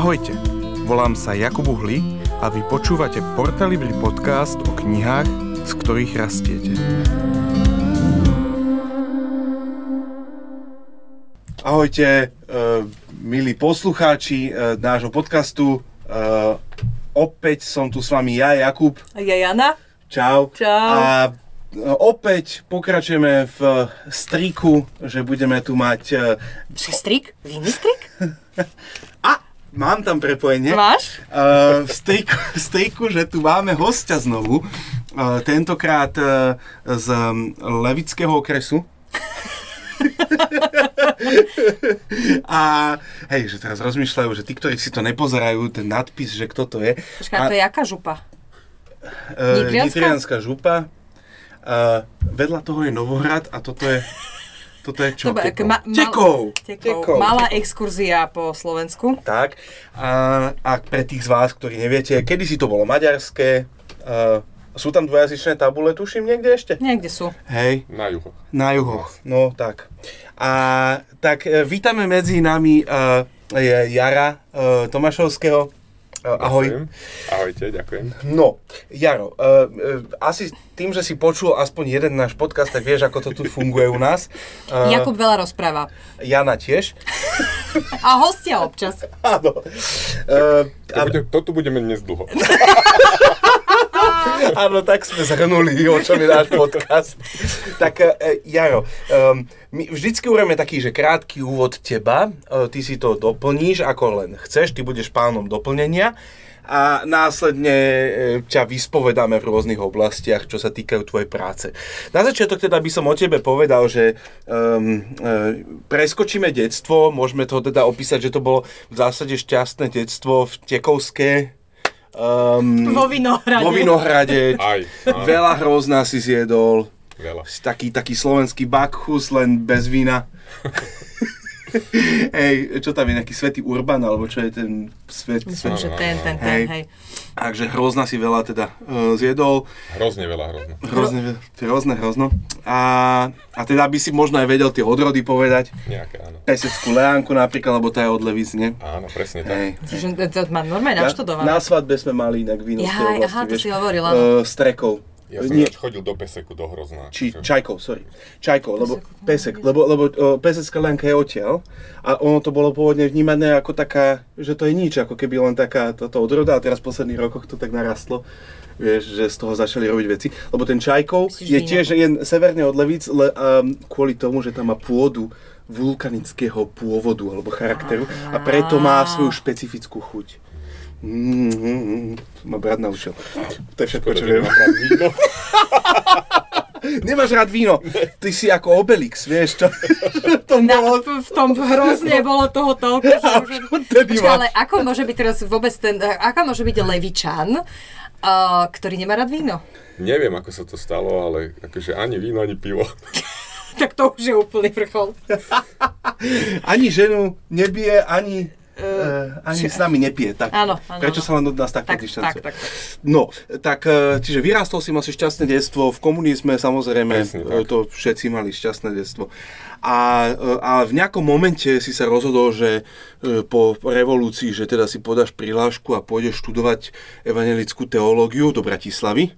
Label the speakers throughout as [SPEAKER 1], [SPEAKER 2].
[SPEAKER 1] Ahojte, volám sa Jakub Uhli a vy počúvate Portalibri podcast o knihách, z ktorých rastiete. Ahojte, uh, milí poslucháči uh, nášho podcastu. Uh, opäť som tu s vami ja, Jakub.
[SPEAKER 2] A ja Jana.
[SPEAKER 1] Čau.
[SPEAKER 2] Čau.
[SPEAKER 1] A opäť pokračujeme v striku, že budeme tu mať...
[SPEAKER 2] Či strik? Vinný strik?
[SPEAKER 1] Mám tam prepojenie.
[SPEAKER 2] Máš?
[SPEAKER 1] Uh, v striku, striku, že tu máme hostia znovu. Uh, tentokrát uh, z Levického okresu. a hej, že teraz rozmýšľajú, že tí, ktorí si to nepozerajú, ten nadpis, že kto to je.
[SPEAKER 2] Počkaj, to je jaká župa?
[SPEAKER 1] Uh? Nitrianská župa. Uh, vedľa toho je Novohrad a toto je... Toto je čo?
[SPEAKER 2] To bude- ma- mal-
[SPEAKER 1] Tekov.
[SPEAKER 2] Tekov. Malá exkurzia po Slovensku.
[SPEAKER 1] Tak. A, a pre tých z vás, ktorí neviete, kedy si to bolo maďarské, uh, sú tam dvojazyčné tabule, tuším, niekde ešte?
[SPEAKER 2] Niekde sú.
[SPEAKER 1] Hej,
[SPEAKER 3] Na juho.
[SPEAKER 1] na juhoch. No, tak. A tak e, vítame medzi nami uh, Jara uh, Tomášovského. Uh, ahoj.
[SPEAKER 3] Ďakujem. Ahojte, ďakujem.
[SPEAKER 1] No, Jaro, uh, uh, asi tým, že si počul aspoň jeden náš podcast, tak vieš, ako to tu funguje u nás. Uh,
[SPEAKER 2] Jakub veľa rozpráva.
[SPEAKER 1] Jana tiež.
[SPEAKER 2] A hostia občas.
[SPEAKER 1] Áno. Uh,
[SPEAKER 3] To, bude, to tu budeme dnes dlho.
[SPEAKER 1] Áno, tak sme zhrnuli, o čom je náš podcast. tak, e, Jaro, um, my vždycky urobíme taký, že krátky úvod teba, e, ty si to doplníš ako len chceš, ty budeš pánom doplnenia a následne e, ťa vyspovedáme v rôznych oblastiach, čo sa týkajú tvojej práce. Na začiatok teda by som o tebe povedal, že um, e, preskočíme detstvo, môžeme to teda opísať, že to bolo v zásade šťastné detstvo v Tekovské, um,
[SPEAKER 2] Vo Vinohrade.
[SPEAKER 1] vo Vinohrade.
[SPEAKER 3] Aj. áno,
[SPEAKER 1] Veľa hrozná si zjedol.
[SPEAKER 3] Veľa.
[SPEAKER 1] Si Taký, taký slovenský bakchus, len bez vína. Hej, čo tam je, nejaký svetý Urban, alebo čo je ten svet?
[SPEAKER 2] Myslím,
[SPEAKER 1] svet.
[SPEAKER 2] že ten, ten,
[SPEAKER 1] Hej.
[SPEAKER 2] ten, hej.
[SPEAKER 1] Takže hrozná si veľa teda uh, zjedol.
[SPEAKER 3] Hrozne veľa, hrozno.
[SPEAKER 1] Hrozne, hrozné, hrozno. A, a teda by si možno aj vedel tie odrody povedať.
[SPEAKER 3] Nejaké, áno.
[SPEAKER 1] Peseckú leánku napríklad, lebo tá je od Levíc, nie?
[SPEAKER 3] Áno, presne tak.
[SPEAKER 1] Hej.
[SPEAKER 2] Čiže to má normálne naštudované.
[SPEAKER 1] Na svadbe sme mali inak víno oblasti,
[SPEAKER 2] aha, to
[SPEAKER 1] vieš.
[SPEAKER 2] si hovoril, áno.
[SPEAKER 1] Uh, s trekou.
[SPEAKER 3] Ja som
[SPEAKER 1] Nie,
[SPEAKER 3] chodil do Peseku, do Hrozná.
[SPEAKER 1] Či Čajkov, sorry. Čajkov, lebo
[SPEAKER 2] Pesek,
[SPEAKER 1] lebo, lebo pesecká lenka je odtiaľ a ono to bolo pôvodne vnímané ako taká, že to je nič, ako keby len taká toto odroda a teraz v posledných rokoch to tak narastlo. Vieš, že z toho začali robiť veci. Lebo ten Čajkov
[SPEAKER 2] Myslíš
[SPEAKER 1] je tiež je severne od Levíc, le, um, kvôli tomu, že tam má pôdu vulkanického pôvodu alebo charakteru a preto má svoju špecifickú chuť. Mm, mm, mm, ma brat naučil. To je všetko, čo viem. Nemáš rád víno. Ty si ako Obelix, vieš čo? to
[SPEAKER 2] Na,
[SPEAKER 1] bolo...
[SPEAKER 2] v, v tom hrozne bolo toho toľko, že už... ale ako môže byť teraz vôbec ten, aká môže byť levičan, uh, ktorý nemá rád víno?
[SPEAKER 3] Neviem, ako sa to stalo, ale akože ani víno, ani pivo.
[SPEAKER 2] Tak to už je úplný vrchol.
[SPEAKER 1] Ani ženu nebije, ani, uh, ani s nami nepije. Tak.
[SPEAKER 2] Áno, áno,
[SPEAKER 1] Prečo
[SPEAKER 2] áno.
[SPEAKER 1] sa len od nás takto
[SPEAKER 2] Tak, tak, tak, tak.
[SPEAKER 1] No, tak, eh, čiže vyrástol si mal si šťastné detstvo, v komunizme samozrejme
[SPEAKER 3] Presne
[SPEAKER 1] eh, to všetci mali šťastné detstvo. A, a v nejakom momente si sa rozhodol, že po revolúcii, že teda si podáš prihlášku a pôjdeš študovať evangelickú teológiu do Bratislavy.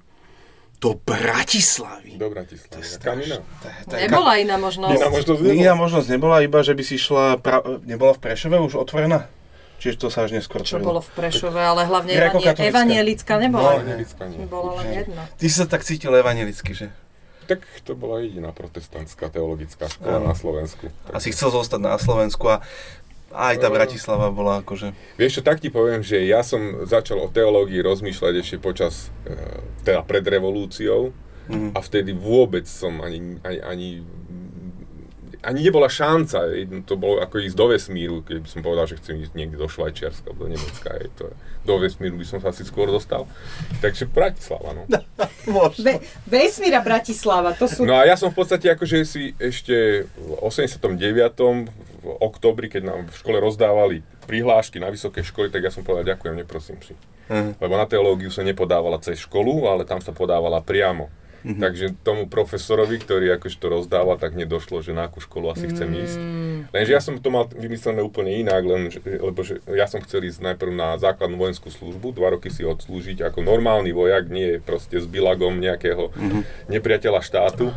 [SPEAKER 1] Do Bratislavy.
[SPEAKER 3] Do Bratislavy. Kam iná?
[SPEAKER 1] To je- to je-
[SPEAKER 2] Nebola iná možnosť.
[SPEAKER 3] Iná možnosť
[SPEAKER 1] Iná
[SPEAKER 3] nebola.
[SPEAKER 1] možnosť nebola, iba že by si šla, pra... nebola v Prešove už otvorená? Čiže to sa až neskôr
[SPEAKER 2] Čo bolo v Prešove, ale hlavne evanie, evanielická
[SPEAKER 1] No,
[SPEAKER 2] nebola.
[SPEAKER 3] Evangelická nie.
[SPEAKER 2] Bola len jedna.
[SPEAKER 1] Ty si sa tak cítil evangelicky, že?
[SPEAKER 3] Tak to bola jediná protestantská teologická škola
[SPEAKER 1] Áno.
[SPEAKER 3] na Slovensku.
[SPEAKER 1] A si chcel zostať na Slovensku a aj tá Bratislava bola akože...
[SPEAKER 3] Vieš čo, tak ti poviem, že ja som začal o teológii rozmýšľať ešte počas, e, teda pred revolúciou
[SPEAKER 1] Mhm.
[SPEAKER 3] a vtedy vôbec som ani, ani, ani ani nebola šanca, to bolo ako ísť do vesmíru, keď by som povedal, že chcem ísť niekde do Švajčiarska alebo do Nemecka, je to, do vesmíru by som sa asi skôr dostal. Takže Bratislava, no.
[SPEAKER 1] Možno.
[SPEAKER 2] Vesmíra Bratislava, to sú...
[SPEAKER 3] No a ja som v podstate akože si ešte v 89. v oktobri, keď nám v škole rozdávali prihlášky na vysoké školy, tak ja som povedal, ďakujem, neprosím si.
[SPEAKER 1] Mhm.
[SPEAKER 3] Lebo na teológiu sa nepodávala cez školu, ale tam sa podávala priamo. Takže tomu profesorovi, ktorý akože to rozdával, tak nedošlo, že na akú školu asi chcem ísť. Lenže ja som to mal vymyslené úplne inak, len, že- lebo že ja som chcel ísť najprv na základnú vojenskú službu, dva roky si odslúžiť ako normálny vojak, nie proste s bilagom nejakého nepriateľa štátu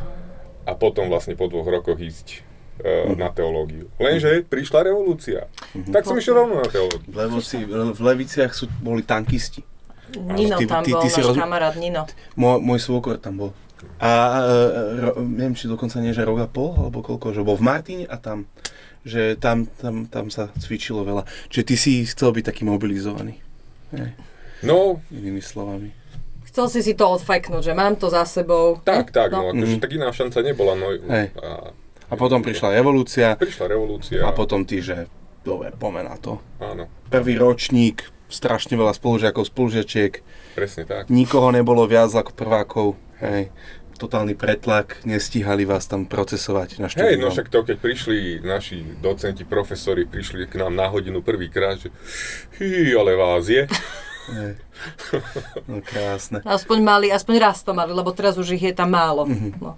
[SPEAKER 3] a potom vlastne po dvoch rokoch ísť e, na teológiu. Lenže prišla revolúcia. Tak som išiel rovno na teológiu.
[SPEAKER 1] V, Levoci, v Leviciach sú, boli tankisti.
[SPEAKER 2] Nino
[SPEAKER 1] Ty-
[SPEAKER 2] tam
[SPEAKER 1] ty-
[SPEAKER 2] bol,
[SPEAKER 1] ty si
[SPEAKER 2] náš
[SPEAKER 1] roz-
[SPEAKER 2] kamarát Nino.
[SPEAKER 1] Môj, môj svokor tam bol. A e, ro, neviem, či dokonca nie, že rok a pol, alebo koľko, že bol v Martine a tam, že tam, tam, tam sa cvičilo veľa. Čiže ty si chcel byť taký mobilizovaný. Hej,
[SPEAKER 3] No,
[SPEAKER 1] inými slovami.
[SPEAKER 2] Chcel si si to odfajknúť, že mám to za sebou.
[SPEAKER 3] tak, tak, no,
[SPEAKER 2] No.
[SPEAKER 3] akože
[SPEAKER 1] Mhm.
[SPEAKER 3] tak iná šanca nebola. No,
[SPEAKER 1] Hej.
[SPEAKER 3] a,
[SPEAKER 1] A potom prišla revolúcia
[SPEAKER 3] prišla revolúcia.
[SPEAKER 1] a potom ty, že dobre, poďme na to.
[SPEAKER 3] Áno,
[SPEAKER 1] Prvý ročník, strašne veľa spolužiakov, spolužiačiek,
[SPEAKER 3] presne tak.
[SPEAKER 1] nikoho nebolo viac ako prvákov, hej. Totálny pretlak, nestíhali vás tam procesovať na štúdiu.
[SPEAKER 3] Hej, no však to, keď prišli naši docenti, profesori, prišli k nám na hodinu prvýkrát, že hý, ale vás je.
[SPEAKER 1] Hej. No krásne.
[SPEAKER 2] Aspoň mali, aspoň raz to mali, lebo teraz už ich je tam málo.
[SPEAKER 1] Mhm.
[SPEAKER 2] No.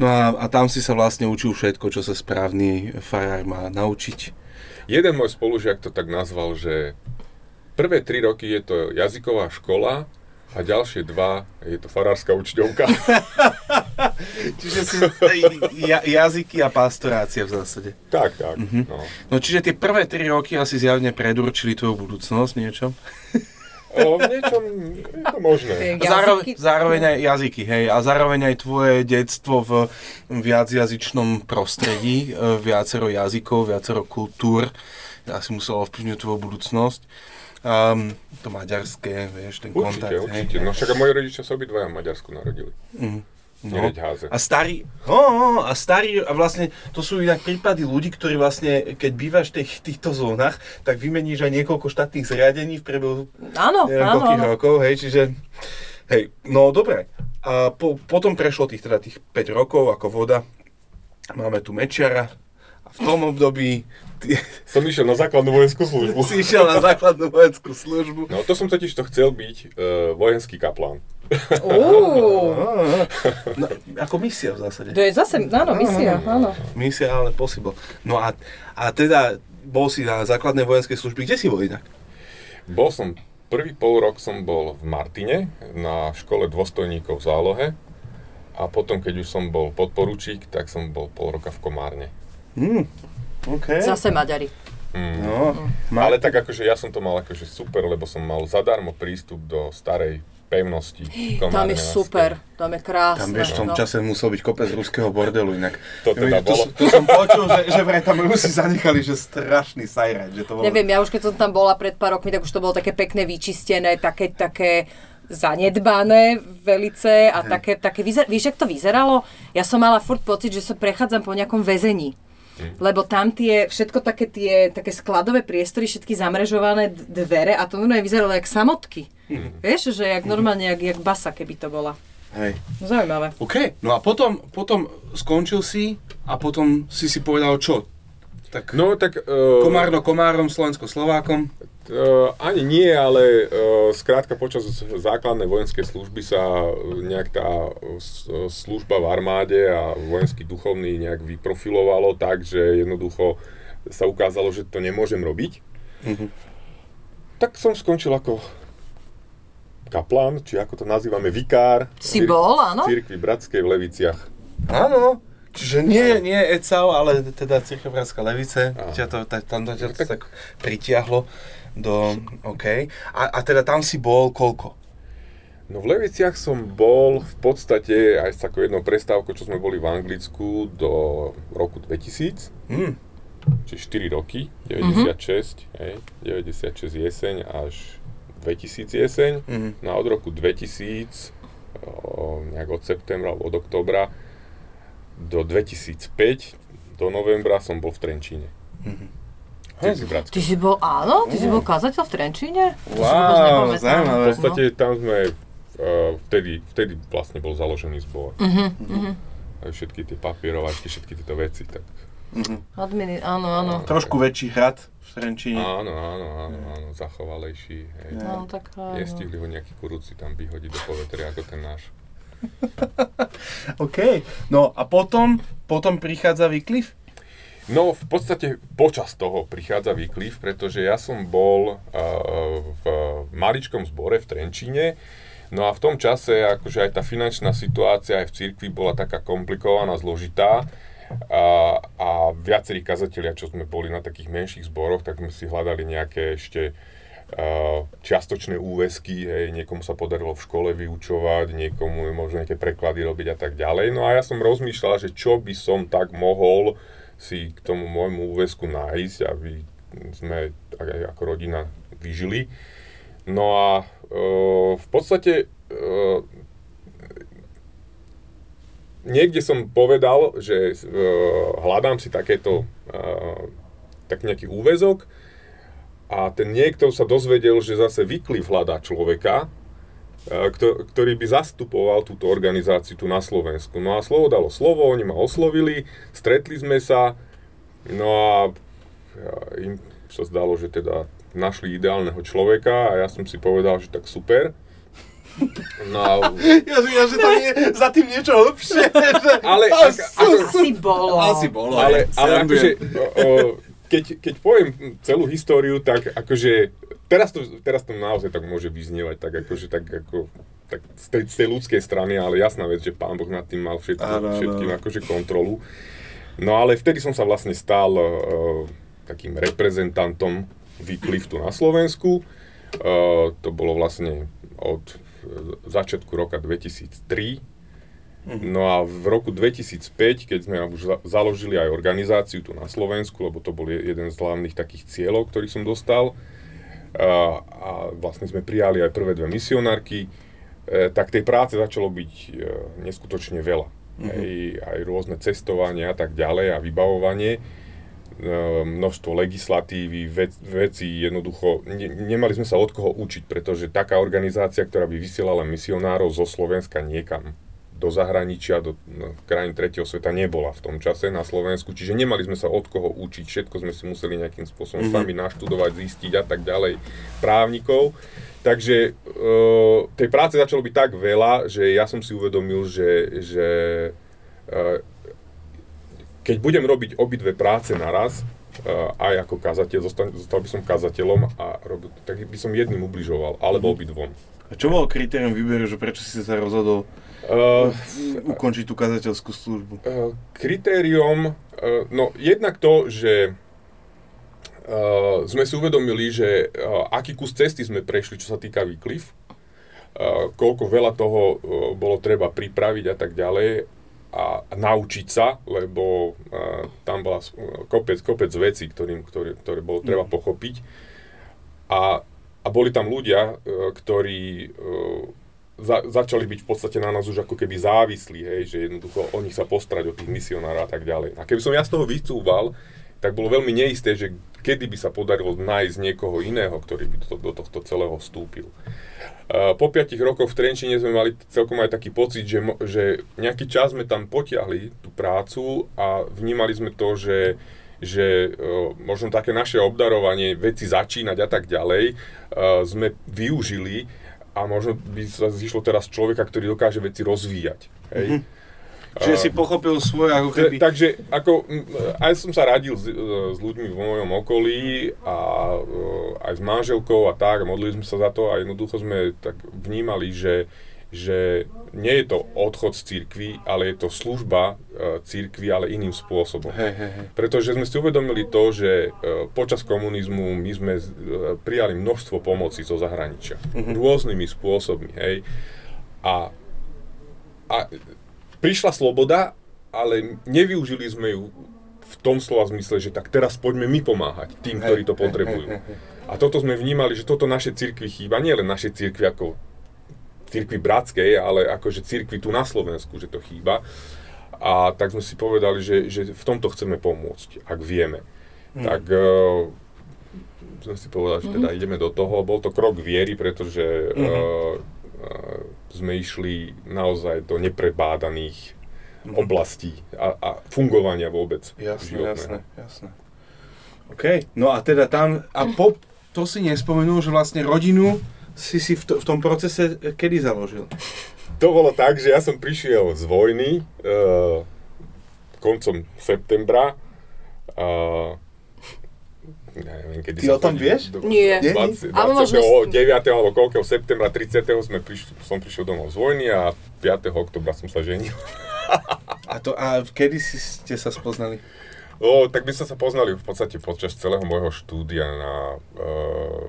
[SPEAKER 1] No a, a tam si sa vlastne učil všetko, čo sa správny farár má naučiť.
[SPEAKER 3] Jeden môj spolužiak to tak nazval, že prvé tri roky je to jazyková škola a ďalšie dva je to farárska učňovka.
[SPEAKER 1] Čiže si ja, jazyky a pastorácia v zásade.
[SPEAKER 3] tak, tak.
[SPEAKER 1] Mhm.
[SPEAKER 3] No.
[SPEAKER 1] No čiže tie prvé tri roky asi zjavne predurčili tvoju budúcnosť niečo.
[SPEAKER 3] O, niečom je to možné.
[SPEAKER 1] Zároveň,
[SPEAKER 2] jazyky-
[SPEAKER 1] zároveň aj jazyky, hej, a zároveň aj tvoje detstvo v viacjazyčnom prostredí, e, viacero jazykov, viacero kultúr, asi muselo ovplyvniť tvoju budúcnosť. Um, to maďarské, vieš, ten
[SPEAKER 3] Určite,
[SPEAKER 1] kontakt.
[SPEAKER 3] určite. No však a moji rodičia sa obidvaja v Maďarsku narodili.
[SPEAKER 1] Mhm.
[SPEAKER 3] No. Háze.
[SPEAKER 1] A starí, oh, a starí, a vlastne to sú inak prípady ľudí, ktorí vlastne, keď bývaš v tých, týchto zónach, tak vymeníš aj niekoľko štátnych zriadení v priebehu
[SPEAKER 2] Áno,
[SPEAKER 1] neviem
[SPEAKER 2] áno, áno.
[SPEAKER 1] rokov, hej, čiže, hej, no dobre. A po, potom prešlo tých, teda tých 5 rokov ako voda, máme tu Mečiara a v tom období ty
[SPEAKER 3] Som išiel na základnú vojenskú službu.
[SPEAKER 1] si išiel na základnú vojenskú službu.
[SPEAKER 3] No to som totiž to chcel byť e, vojenský kaplán.
[SPEAKER 1] No, ako misia v zásade.
[SPEAKER 2] to je zase, áno, misia, áno.
[SPEAKER 1] Misia, ale possible. No a, a teda bol si na základnej vojenskej služby, kde si bol inak?
[SPEAKER 3] Bol som, prvý pol rok som bol v Martine na škole dôstojníkov v zálohe a potom, keď už som bol podporučík, tak som bol pol roka v Komárne.
[SPEAKER 1] Hm, OK.
[SPEAKER 2] Zase Maďari.
[SPEAKER 3] Mm.
[SPEAKER 1] No,
[SPEAKER 3] Ale tak akože ja som to mal akože super, lebo som mal zadarmo prístup do starej pevnosti.
[SPEAKER 2] Tam je super, tam je krásne.
[SPEAKER 1] Tam vieš, v tom
[SPEAKER 2] no.
[SPEAKER 1] čase musel byť kopec ruského bordelu inak.
[SPEAKER 3] To teda bolo.
[SPEAKER 1] to, som počul, že, že vraj tam Rusi zanechali, že strašný sajrať, že to bolo...
[SPEAKER 2] Neviem, ja už keď som tam bola pred pár rokmi, tak už to bolo také pekné, vyčistené, také, také zanedbané velice a také, také vyzer- víš, jak to vyzeralo? Ja som mala furt pocit, že sa prechádzam po nejakom väzení. Lebo tam tie, všetko také tie, také skladové priestory, všetky zamrežované dvere a to normálne vyzeralo jak samotky. Vieš, že jak normálne, jak, jak basa, keby to bola.
[SPEAKER 1] Hej.
[SPEAKER 2] Zaujímavé.
[SPEAKER 1] OK, no a potom, potom skončil si a potom si si povedal čo? Tak
[SPEAKER 3] No tak... Uh,
[SPEAKER 1] Komárno komárom, Slovensko Slovákom.
[SPEAKER 3] Uh, ani nie, ale uh, skrátka počas základnej vojenskej služby sa nejak tá služba v armáde a vojenský duchovný nejak vyprofilovalo tak, že jednoducho sa ukázalo, že to nemôžem robiť.
[SPEAKER 1] Mhm.
[SPEAKER 3] Tak som skončil ako kaplán, či ako to nazývame, vikár.
[SPEAKER 2] Si bol, áno?
[SPEAKER 3] Cirkvi Bratskej v Leviciach.
[SPEAKER 1] Áno, čiže nie, nie ECAO, ale teda Cirkev Bratská Levice, ťa to, ta, tam to ťa to
[SPEAKER 3] Tak-
[SPEAKER 1] pritiahlo do, OK. A, a teda tam si bol koľko?
[SPEAKER 3] No v Leviciach som bol v podstate aj s takou jednou prestávkou, čo sme boli v Anglicku do roku 2000.
[SPEAKER 1] Hm,
[SPEAKER 3] čiže 4 roky, 96, hej, 96 jeseň až 2000 jeseň.
[SPEAKER 1] mhm.
[SPEAKER 3] No a od roku 2000, o, nejak od septembra alebo od oktobra do 2005, do novembra som bol v Trenčíne.
[SPEAKER 1] Mhm.
[SPEAKER 3] Cirkvi Bratskej.
[SPEAKER 2] Ty si bol, áno? Ty si bol kazateľ v Trenčíne? To
[SPEAKER 1] Wow, zaujímavé.
[SPEAKER 3] V podstate tam sme, uh, vtedy, vtedy vlastne bol založený zbor.
[SPEAKER 2] Mhm.
[SPEAKER 3] Aj všetky tie papierovačky, všetky tieto veci, tak
[SPEAKER 2] Admini, áno, áno.
[SPEAKER 1] Trošku väčší hrad Trenčíne.
[SPEAKER 3] áno, áno, áno, áno, zachovalejší. Hej.
[SPEAKER 2] No, tak áno.
[SPEAKER 3] Nestihli ho nejakí kurúci tam vyhodiť do povetria ako ten náš.
[SPEAKER 1] OK. No a potom, potom prichádza Wycliffe?
[SPEAKER 3] No, v podstate počas toho prichádza výkliv, pretože ja som bol uh, v maličkom zbore v Trenčíne, no a v tom čase, akože aj tá finančná situácia aj v cirkvi bola taká komplikovaná, zložitá, a, a viacerí kazatelia, čo sme boli na takých menších zboroch, tak sme si hľadali nejaké ešte čiastočné úväzky, hej, niekomu sa podarilo v škole vyučovať, niekomu možno nejaké preklady robiť a tak ďalej. No a ja som rozmýšľal, že čo by som tak mohol si k tomu môjmu úväzku nájsť, aby sme ako rodina vyžili. No a uh, v podstate uh, niekde som povedal, že uh, hľadám si takéto, uh, tak nejaký úvezok a ten niekto sa dozvedel, že zase Vykliv hľadá človeka, uh, ktorý by zastupoval túto organizáciu tu na Slovensku. No a slovo dalo slovo, oni ma oslovili, stretli sme sa, no a im sa zdalo, že teda našli ideálneho človeka a ja som si povedal, že tak super,
[SPEAKER 1] No, ja, ja, že tam je za tým niečo hlbšie. Že...
[SPEAKER 3] Ale,
[SPEAKER 2] ak, ako, asi bolo.
[SPEAKER 1] Asi bolo.
[SPEAKER 3] Ale, ale akože, o, keď, keď poviem celú históriu, tak akože, teraz to, teraz to naozaj tak môže vyznievať, tak akože, tak ako, tak z tej, z tej ľudskej strany, ale jasná vec, že pán Boh nad tým mal všetko, ano, všetkým ano. akože kontrolu. No ale vtedy som sa vlastne stal uh, takým reprezentantom Vykliftu na Slovensku. Uh, to bolo vlastne od začiatku roka 2003. Mhm. No a v roku 2005, keď sme už založili aj organizáciu tu na Slovensku, lebo to bol jeden z hlavných takých cieľov, ktorý som dostal, a, a vlastne sme prijali aj prvé dve misionárky, e, tak tej práce začalo byť e, neskutočne veľa. Mm-hmm. Aj, aj rôzne cestovania a tak ďalej a vybavovanie. E, množstvo legislatívy, vec, veci, jednoducho ne, nemali sme sa od koho učiť, pretože taká organizácia, ktorá by vysielala misionárov zo Slovenska niekam do zahraničia, do no, krajín tretieho sveta nebola v tom čase na Slovensku, čiže nemali sme sa od koho učiť, všetko sme si museli nejakým spôsobom mm-hmm. sami naštudovať, zistiť a tak ďalej právnikov. Takže e, tej práce začalo byť tak veľa, že ja som si uvedomil, že, že e, keď budem robiť obidve práce naraz, uh, aj ako kazateľ, zostal, zostal by som kazateľom a robil, tak by som jedným ubližoval, alebo mm-hmm. obidvom.
[SPEAKER 1] A čo bolo kritérium výberu, že prečo si sa rozhodol uh, ukončiť tú kazateľskú službu?
[SPEAKER 3] Uh, kritérium, uh, no jednak to, že uh, sme si uvedomili, že uh, aký kus cesty sme prešli, čo sa týka výkliv, uh, koľko veľa toho uh, bolo treba pripraviť a tak ďalej a, naučiť sa, lebo a, tam bola kopec, kopec vecí, ktorým, ktoré, ktoré bolo treba mm. pochopiť. A, a boli tam ľudia, e, ktorí e, za, začali byť v podstate na nás už ako keby závislí, hej, že jednoducho o nich sa postrať, o tých misionárov a tak ďalej. A keby som ja z toho vycúval, tak bolo veľmi neisté, že kedy by sa podarilo nájsť niekoho iného, ktorý by do, do tohto celého vstúpil. Po 5 rokoch v Trenčine sme mali celkom aj taký pocit, že, že nejaký čas sme tam potiahli tú prácu a vnímali sme to, že, že možno také naše obdarovanie, veci začínať a tak ďalej, sme využili a možno by sa zišlo teraz človeka, ktorý dokáže veci rozvíjať. Hej? Mm-hmm.
[SPEAKER 1] Čiže si pochopil svoje ako keby...
[SPEAKER 3] Takže ako, aj som sa radil s, e, s ľuďmi v mojom okolí a e, aj s manželkou a tak, modlili sme sa za to a jednoducho sme tak vnímali, že, že nie je to odchod z cirkvi, ale je to služba uh, cirkvi, ale iným spôsobom.
[SPEAKER 1] Hey, hey, hey.
[SPEAKER 3] Pretože sme si uvedomili to, že uh, počas komunizmu my sme prijali množstvo pomoci zo zahraničia. Uh-huh. Rôznymi spôsobmi, hej. A, a prišla sloboda, ale nevyužili sme ju v tom slova zmysle, že tak teraz poďme my pomáhať tým, ktorí to potrebujú. A toto sme vnímali, že toto naše cirkvi chýba, nie len naše cirkvi ako cirkvi bratskej, ale akože cirkvi tu na Slovensku, že to chýba. A tak sme si povedali, že, že v tomto chceme pomôcť, ak vieme. Hmm. Tak uh, sme si povedali, že teda mm ideme do toho. Bol to krok viery, pretože mm uh, sme išli naozaj do neprebádaných mm. oblastí a, a fungovania vôbec
[SPEAKER 1] Jasné, životného. jasné, jasné. OK, no a teda tam, a po, to si nespomenul, že vlastne rodinu si si v, to, v tom procese e, kedy založil?
[SPEAKER 3] To bolo tak, že ja som prišiel z vojny uh, koncom septembra Uh, ja neviem, kedy
[SPEAKER 1] Ty
[SPEAKER 3] sa
[SPEAKER 1] o tom vieš?
[SPEAKER 3] Do,
[SPEAKER 2] Nie.
[SPEAKER 1] Nie?
[SPEAKER 3] 20,
[SPEAKER 2] Ale
[SPEAKER 3] 20.
[SPEAKER 2] možno-
[SPEAKER 3] 9. alebo koľkého septembra, 30. Sme prišli, som prišiel domov z vojny a 5. oktobra som sa ženil.
[SPEAKER 1] A, to, a kedy si ste sa spoznali?
[SPEAKER 3] O, tak my sme sa poznali v podstate počas celého môjho štúdia na uh,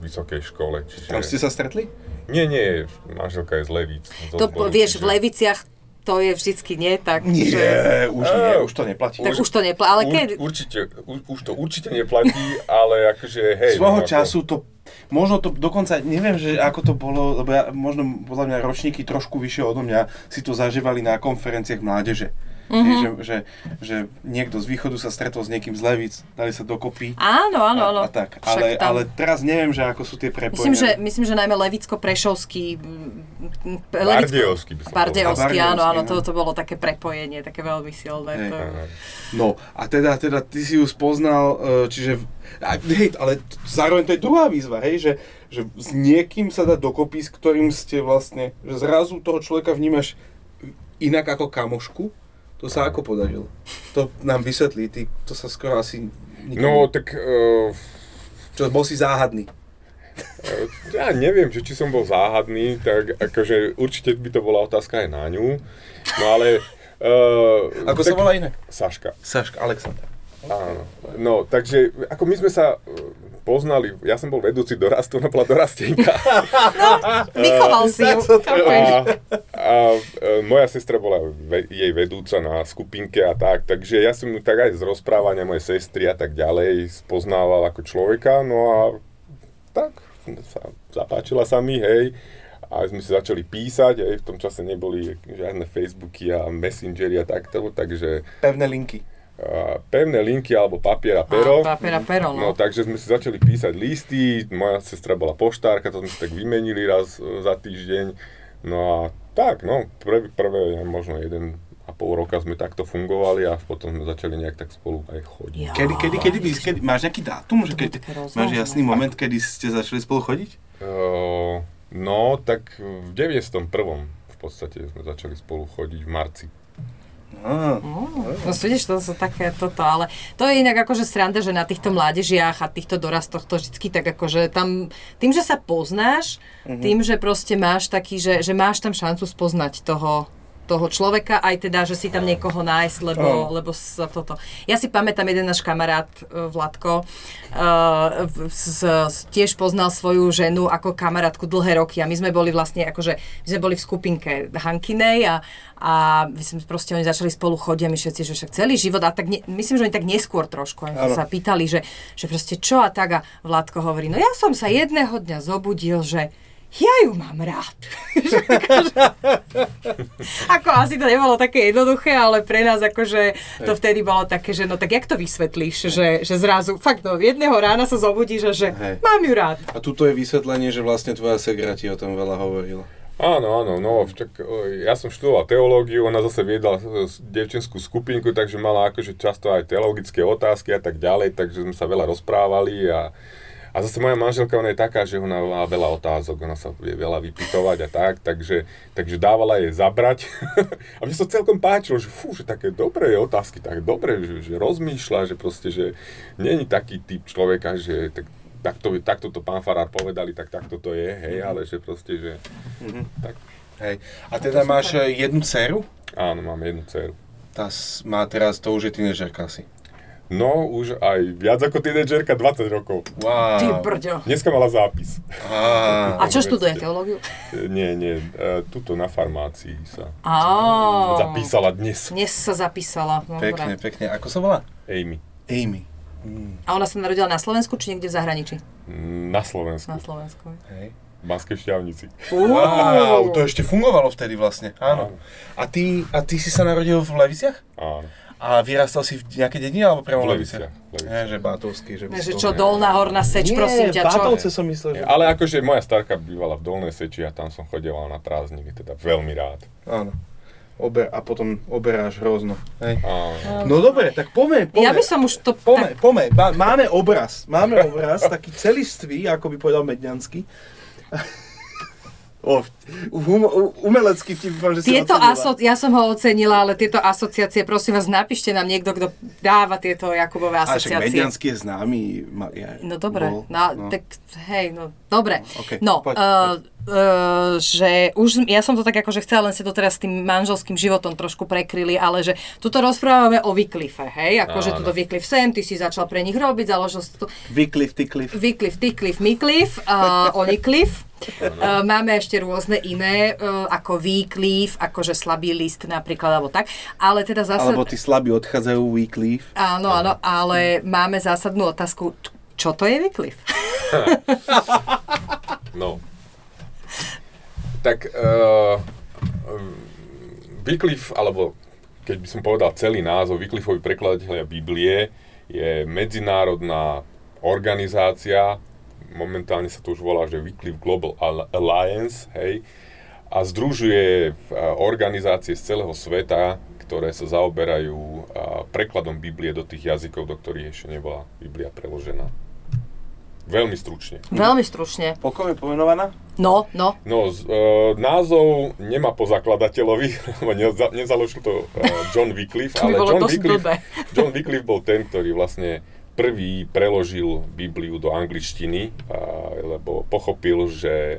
[SPEAKER 3] vysokej škole. Čiže...
[SPEAKER 1] Tam ste sa stretli?
[SPEAKER 3] Nie, nie, manželka je z Levíc.
[SPEAKER 2] To vieš, v Leviciach to je vždycky nie, tak... že-
[SPEAKER 1] Nie, už nie, už to neplatí.
[SPEAKER 2] Tak už to nepla, ale
[SPEAKER 3] Ur,
[SPEAKER 2] keď...
[SPEAKER 3] určite, u, už to určite neplatí, ale akože hej.
[SPEAKER 1] Svojho
[SPEAKER 3] no, ako-
[SPEAKER 1] času to, možno to dokonca, neviem, že ako to bolo, lebo ja, možno podľa mňa ročníky trošku vyššie odo mňa si to zažívali na konferenciách mládeže.
[SPEAKER 2] Mhm.
[SPEAKER 1] Mm-hmm. Že, že, že niekto z východu sa stretol s niekým z Levic, dali sa dokopy.
[SPEAKER 2] Áno, áno, áno.
[SPEAKER 1] A, a tak.
[SPEAKER 2] Však
[SPEAKER 1] Ale,
[SPEAKER 2] tam-
[SPEAKER 1] ale teraz neviem, že ako sú tie prepojenia.
[SPEAKER 2] Myslím, že, myslím, že najmä Levicko-Prešovský... mm,
[SPEAKER 3] Bardejovský by som
[SPEAKER 2] Bardejovský, áno, áno,
[SPEAKER 1] Bardejovský,
[SPEAKER 2] to, to bolo také prepojenie, také veľmi silné.
[SPEAKER 1] Hej.
[SPEAKER 2] To...
[SPEAKER 1] No, a teda, teda ty si ju spoznal, e, čiže, hej, ale zároveň to je druhá výzva, hej, že, že s niekým sa dá dokopy, s ktorým ste vlastne, že zrazu toho človeka vnímaš inak ako kamošku, to sa ako podarilo? To nám vysvetlí, ty, to sa skoro asi
[SPEAKER 3] No,
[SPEAKER 1] nikomu,
[SPEAKER 3] tak uh,
[SPEAKER 1] čo bol si záhadný.
[SPEAKER 3] ja neviem, že či som bol záhadný, tak akože určite by to bola otázka aj na ňu. No ale... Uh,
[SPEAKER 1] Ako sa volá inak?
[SPEAKER 3] Saška.
[SPEAKER 1] Saška, Alexander.
[SPEAKER 3] Áno. No, takže ako my sme sa poznali, ja som bol vedúci dorastu, ona bola dorastenka.
[SPEAKER 2] Vychoval si ju.
[SPEAKER 3] a, a e, moja sestra bola ve, jej vedúca na skupinke a tak, takže ja som ju tak aj z rozprávania mojej sestry a tak ďalej spoznával ako človeka, no a tak sa, zapáčila sa mi, hej. A sme si začali písať, aj v tom čase neboli žiadne Facebooky a Messengery a takto, takže
[SPEAKER 1] Pevné linky.
[SPEAKER 3] A, pevné linky alebo papier a pero.
[SPEAKER 2] Á, papier a pero, no.
[SPEAKER 3] No, takže sme si začali písať listy, moja sestra bola poštárka, to sme si tak vymenili raz e, za týždeň. No a tak, no, prvé, prvé možno jeden a pol roka sme takto fungovali a potom sme začali nejak tak spolu aj chodiť.
[SPEAKER 2] Ja.
[SPEAKER 1] Kedy, kedy, kedy, kedy, kedy, máš nejaký dátum, že
[SPEAKER 2] rozhodné.
[SPEAKER 1] máš jasný moment, kedy ste začali spolu chodiť?
[SPEAKER 3] Uh, no, tak v 91. v podstate sme začali spolu chodiť v marci.
[SPEAKER 1] Á,
[SPEAKER 2] No vidíš, to sú také toto, ale to je inak akože sranda, že na týchto mládežiach a týchto dorastoch to vždycky tak akože tam, tým, že sa poznáš, tým, že proste máš taký, že, že máš tam šancu spoznať toho, toho človeka, aj teda, že si tam niekoho nájsť, lebo,
[SPEAKER 1] Áno.
[SPEAKER 2] lebo sa toto. Ja si pamätám, jeden náš kamarát, e, Vladko, uh, z, z, tiež poznal svoju ženu ako kamarátku dlhé roky a my sme boli vlastne akože, my sme boli v skupinke Hankinej a, a my sme proste oni začali spolu chodiť a my všetci, že však celý život a tak ne, myslím, že oni tak neskôr trošku oni sa pýtali, že, že proste čo a tak a Vladko hovorí, no ja som sa jedného dňa zobudil, že ja ju mám rád. Že akože- ako asi to nebolo také jednoduché, ale pre nás akože to vtedy bolo také, že no tak jak to vysvetlíš, že, že zrazu fakt no jedného rána sa zobudíš a že
[SPEAKER 1] Hej.
[SPEAKER 2] mám ju rád.
[SPEAKER 1] A tuto je vysvetlenie, že vlastne tvoja segra ti o tom veľa hovorila.
[SPEAKER 3] Áno, áno, no, však e, ja som študoval teológiu, ona zase viedla e, devčenskú skupinku, takže mala akože často aj teologické otázky a tak ďalej, takže sme sa veľa rozprávali a, a zase moja manželka, ona je taká, že ona má veľa otázok, ona sa vie veľa vypytovať a tak, takže, takže dávala jej zabrať. a mne sa celkom páčilo, že fú, že také dobré otázky, tak dobre, že, že rozmýšľa, že proste, že není taký typ človeka, že tak, takto, takto to pán Farár povedali, tak takto to je, hej, ale že proste, že tak,
[SPEAKER 1] Hej. A teda máš e, jednu dceru?
[SPEAKER 3] áno, mám jednu dceru.
[SPEAKER 1] Tá má teraz, to už je tínedžerka asi.
[SPEAKER 3] No, už aj viac ako tínedžerka, 20 rokov.
[SPEAKER 1] Wow.
[SPEAKER 2] Ty brďo.
[SPEAKER 3] Dneska mala zápis.
[SPEAKER 1] Á,
[SPEAKER 2] A čo študuje teológiu?
[SPEAKER 3] Nie, nie, e, tuto na farmácii sa
[SPEAKER 2] Á,
[SPEAKER 3] zapísala dnes.
[SPEAKER 2] Dnes sa zapísala. Dobre.
[SPEAKER 1] pekne, pekne. Ako sa volá?
[SPEAKER 3] Amy.
[SPEAKER 1] Amy.
[SPEAKER 2] A ona sa narodila na Slovensku či niekde v zahraničí?
[SPEAKER 3] Na Slovensku.
[SPEAKER 2] Na Slovensku.
[SPEAKER 1] Hej.
[SPEAKER 3] Banskej šťavnici.
[SPEAKER 1] Wow, to ešte fungovalo vtedy vlastne, áno.
[SPEAKER 3] Áno.
[SPEAKER 1] A ty, a ty si sa narodil v Leviciach?
[SPEAKER 3] Áno.
[SPEAKER 1] A vyrastal si v nejakej dedine alebo priamo
[SPEAKER 3] V
[SPEAKER 1] Leviciach. Nie, že Bátovský, že
[SPEAKER 2] Ne, že čo, dolná, horná seč, prosím ťa, čo?
[SPEAKER 1] Bátovce som myslel, že...
[SPEAKER 3] Ale akože moja starka bývala v Dolnej Seči a tam som chodieval na prázdniny, teda veľmi rád.
[SPEAKER 1] Áno. Ober, a potom oberáš hrozno. Hej.
[SPEAKER 3] Áno.
[SPEAKER 1] No dobre, tak poďme, poďme.
[SPEAKER 2] Ja by som už to...
[SPEAKER 1] Poďme,
[SPEAKER 2] Tak,
[SPEAKER 1] poďme. Má, máme obraz. Máme obraz, taký celistvý, ako by povedal Medňanský. O, hum, umelecký vtip, že si
[SPEAKER 2] Tieto aso- ja som ho ocenila, ale tieto asociácie, prosím vás, napíšte nám niekto, kto dáva tieto Jakubové
[SPEAKER 1] však
[SPEAKER 2] asociácie.
[SPEAKER 1] Medianský je známy. Ma, ja,
[SPEAKER 2] No dobre,
[SPEAKER 1] bol,
[SPEAKER 2] no, tak hej, no dobre.
[SPEAKER 1] ok,
[SPEAKER 2] no,
[SPEAKER 1] poď,
[SPEAKER 2] uh, uh, že už, ja som to tak akože chcela, len si to teraz s tým manželským životom trošku prekryli, ale že tuto rozprávame o Wycliffe, hej, akože tuto Wycliffe sem, ty si začal pre nich robiť, založil si tu
[SPEAKER 1] Vyklif, tykliv.
[SPEAKER 2] Wycliffe, Tycliffe, Mycliffe, uh, Onicliffe. Uh, máme ešte rôzne iné, uh, ako Wycliffe, akože slabý list napríklad, alebo tak. Ale teda zase...
[SPEAKER 1] Alebo tí slabí odchádzajú Wycliffe.
[SPEAKER 2] Áno, áno, ale máme zásadnú otázku, čo to je Wycliffe?
[SPEAKER 3] No. Tak uh, Wycliffe, alebo keď by som povedal celý názov, Wycliffeovi prekladatelia Biblie je medzinárodná organizácia, momentálne sa to už volá, že Wycliffe Global Al- Alliance, hej, a združuje uh, organizácie z celého sveta, ktoré sa zaoberajú uh, prekladom Biblie do tých jazykov, do ktorých ešte nebola Biblia preložená. Veľmi stručne.
[SPEAKER 2] Veľmi stručne.
[SPEAKER 1] Po kom je pomenovaná?
[SPEAKER 2] No, no.
[SPEAKER 3] No, z, e, názov nemá po zakladateľovi, lebo neza, nezaložil to e, John Wycliffe,
[SPEAKER 2] To by
[SPEAKER 3] ale
[SPEAKER 2] bolo
[SPEAKER 3] John
[SPEAKER 2] dosť
[SPEAKER 3] Wycliffe. John Wycliffe bol ten, ktorý vlastne prvý preložil Bibliu do angličtiny, lebo pochopil, že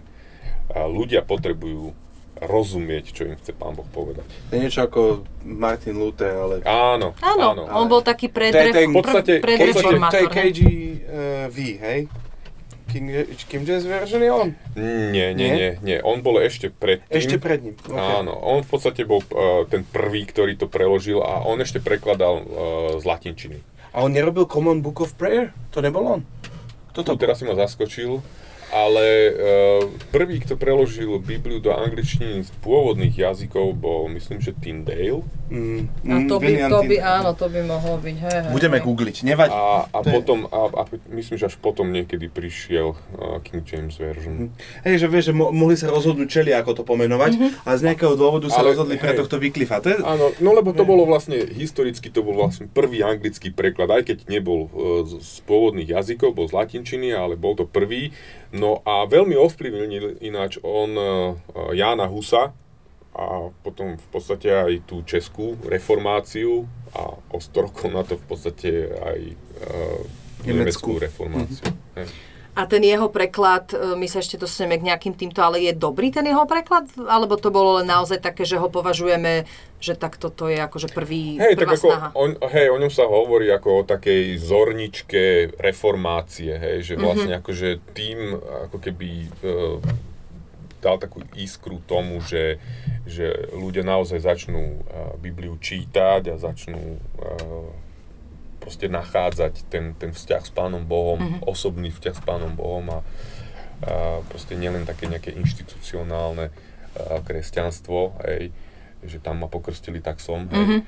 [SPEAKER 3] ľudia potrebujú rozumieť, čo im chce Pán Boh povedať.
[SPEAKER 1] To je niečo ako Martin Luther, ale...
[SPEAKER 3] Áno,
[SPEAKER 2] Áno,
[SPEAKER 3] áno.
[SPEAKER 2] on bol taký predref,
[SPEAKER 3] v podstate-
[SPEAKER 2] pr-
[SPEAKER 3] v podstate-
[SPEAKER 1] To je
[SPEAKER 2] predreformátor.
[SPEAKER 1] KGV, hej? King, King James version je on?
[SPEAKER 3] Nie, nie,
[SPEAKER 1] Nie?
[SPEAKER 3] nie. On bol ešte predtým.
[SPEAKER 1] Ešte pred ním. Okay.
[SPEAKER 3] Áno, on v podstate bol uh, ten prvý, ktorý to preložil a on ešte prekladal uh, z latinčiny.
[SPEAKER 1] A on nerobil Common Book of Prayer? To nebol on? Kto to
[SPEAKER 3] Tu teraz si ma zaskočil, ale uh, prvý, kto preložil Bibliu do angličtiny z pôvodných jazykov bol, myslím, že Tyndale.
[SPEAKER 1] Mm,
[SPEAKER 2] A to by, to by, áno, to by mohlo byť. Hej, hej,
[SPEAKER 1] Budeme
[SPEAKER 2] hej.
[SPEAKER 1] googliť, nevadí.
[SPEAKER 3] A, a
[SPEAKER 1] To je-
[SPEAKER 3] potom, a, a myslím, že až potom niekedy prišiel uh, King James Version.
[SPEAKER 1] Hej, že vieš, že mo- mohli sa rozhodnúť čeli, ako to pomenovať, ale z nejakého dôvodu sa
[SPEAKER 3] Ale-
[SPEAKER 1] rozhodli pre
[SPEAKER 3] hej.
[SPEAKER 1] tohto Wycliffa. To je,
[SPEAKER 3] Áno, no lebo to bolo vlastne, historicky to bol vlastne prvý anglický preklad, aj keď nebol e, z, z pôvodných jazykov, bol z latinčiny, ale bol to prvý. No a veľmi ovplyvnil ináč on e, Jána Husa a potom v podstate aj tú českú reformáciu a o 100 rokov na to v podstate aj e,
[SPEAKER 1] Nemeckú.
[SPEAKER 3] reformáciu. Hej.
[SPEAKER 2] A ten jeho preklad, e, my sa ešte dostaneme k nejakým týmto, ale je dobrý ten jeho preklad? Alebo to bolo len naozaj také, že ho považujeme, že takto to je akože prvý,
[SPEAKER 3] Hej, tak
[SPEAKER 2] prvá
[SPEAKER 3] ako,
[SPEAKER 2] snaha?
[SPEAKER 3] on, hej, o ňom sa hovorí ako o takej zorničke reformácie, hej,
[SPEAKER 2] Mhm.
[SPEAKER 3] že vlastne mm-hmm. akože tým ako keby e, dal takú iskru tomu, že, že ľudia naozaj začnú e, Bibliu čítať a začnú e, proste nachádzať ten, ten vzťah s Pánom Bohom,
[SPEAKER 2] Mhm.
[SPEAKER 3] mm-hmm. osobný vzťah s Pánom Bohom a, a proste nielen také nejaké inštitucionálne kresťanstvo, hej, že tam ma pokrstili, tak som, hej.
[SPEAKER 2] Mhm.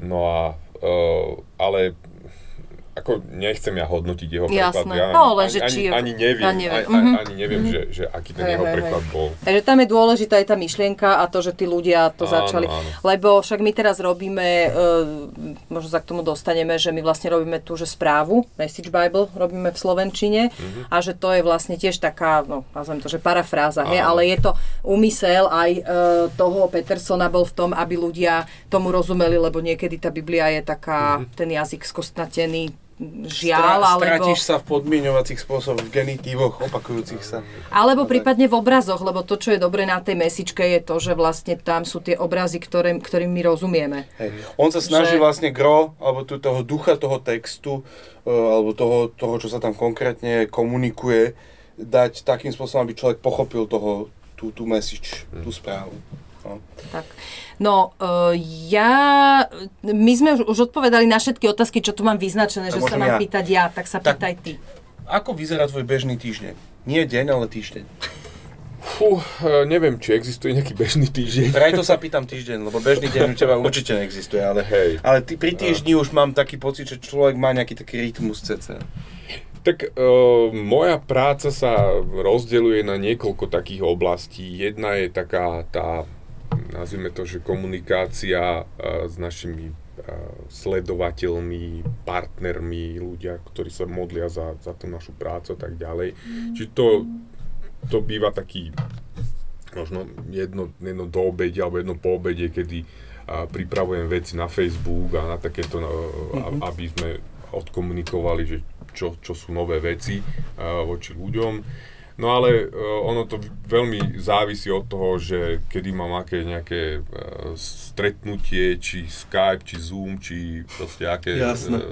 [SPEAKER 3] No a, uh, ale ako nechcem ja hodnotiť jeho preklad.
[SPEAKER 2] Jasné.
[SPEAKER 3] Ja
[SPEAKER 2] No, len
[SPEAKER 3] ani,
[SPEAKER 2] že
[SPEAKER 3] ani,
[SPEAKER 2] či je-
[SPEAKER 3] ani neviem,
[SPEAKER 2] ani neviem.
[SPEAKER 3] ani, ani,
[SPEAKER 2] Mhm.
[SPEAKER 3] ani neviem že, že aký ten
[SPEAKER 2] Hej,
[SPEAKER 3] jeho
[SPEAKER 2] hej,
[SPEAKER 3] preklad
[SPEAKER 2] hej.
[SPEAKER 3] bol.
[SPEAKER 2] Takže tam je dôležitá aj tá myšlienka a to, že tí ľudia to
[SPEAKER 3] Áno,
[SPEAKER 2] začali.
[SPEAKER 3] áno.
[SPEAKER 2] Lebo však my teraz robíme, uh, možno sa k tomu dostaneme, že my vlastne robíme tú, že správu, Message Bible robíme v Slovenčine
[SPEAKER 3] Mhm.
[SPEAKER 2] a že to je vlastne tiež taká, no nazvem to, že parafráza, hej, ale je to úmysel aj uh, toho Petersona bol v tom, aby ľudia tomu rozumeli, lebo niekedy tá Biblia je taká,
[SPEAKER 3] Mhm.
[SPEAKER 2] ten jazyk skostnatený, žiaľ,
[SPEAKER 1] Stra-
[SPEAKER 2] alebo...
[SPEAKER 1] Stratíš sa v podmienovacích spôsoboch, v genitívoch opakujúcich sa.
[SPEAKER 2] Alebo prípadne v obrazoch, lebo to, čo je dobre na tej mesičke, je to, že vlastne tam sú tie obrazy, ktoré, ktorým my rozumieme.
[SPEAKER 1] Hej. On sa snaží
[SPEAKER 2] Že-
[SPEAKER 1] vlastne gro, alebo tu, toho ducha toho textu, e, alebo toho, toho, čo sa tam konkrétne komunikuje, dať takým spôsobom, aby človek pochopil toho, tú, tú message, tú správu. No.
[SPEAKER 2] Tak. No, uh, ja... My sme už, už odpovedali na všetky otázky, čo tu mám vyznačené,
[SPEAKER 1] Tak
[SPEAKER 2] že sa mám
[SPEAKER 1] ja.
[SPEAKER 2] pýtať ja, tak sa
[SPEAKER 1] Tak-
[SPEAKER 2] pýtaj ty.
[SPEAKER 1] Ako vyzerá tvoj bežný týždeň? Nie deň, ale týždeň.
[SPEAKER 3] Fú, e, neviem, či existuje nejaký bežný týždeň.
[SPEAKER 1] Preto sa pýtam týždeň, lebo bežný deň u teba určite neexistuje, ale,
[SPEAKER 3] Hej.
[SPEAKER 1] ale ty, pri týždni už mám taký pocit, že človek má nejaký taký rytmus cca.
[SPEAKER 3] Tak uh, moja práca sa rozdeľuje na niekoľko takých oblastí. Jedna je taká tá, nazvime to, že komunikácia uh, s našimi uh, sledovateľmi, partnermi, ľudia, ktorí sa modlia za, za tú našu prácu a tak ďalej. Čiže to, to býva taký možno jedno, jedno do obede alebo jedno po obede, kedy a, pripravujem veci na Facebook a na takéto, a,
[SPEAKER 1] Mhm.
[SPEAKER 3] aby sme odkomunikovali, že čo, čo sú nové veci a, voči ľuďom. No ale uh, ono to veľmi závisí od toho, že kedy mám aké nejaké uh, stretnutie, či Skype, či Zoom, či proste aké
[SPEAKER 1] Jasné.
[SPEAKER 3] uh,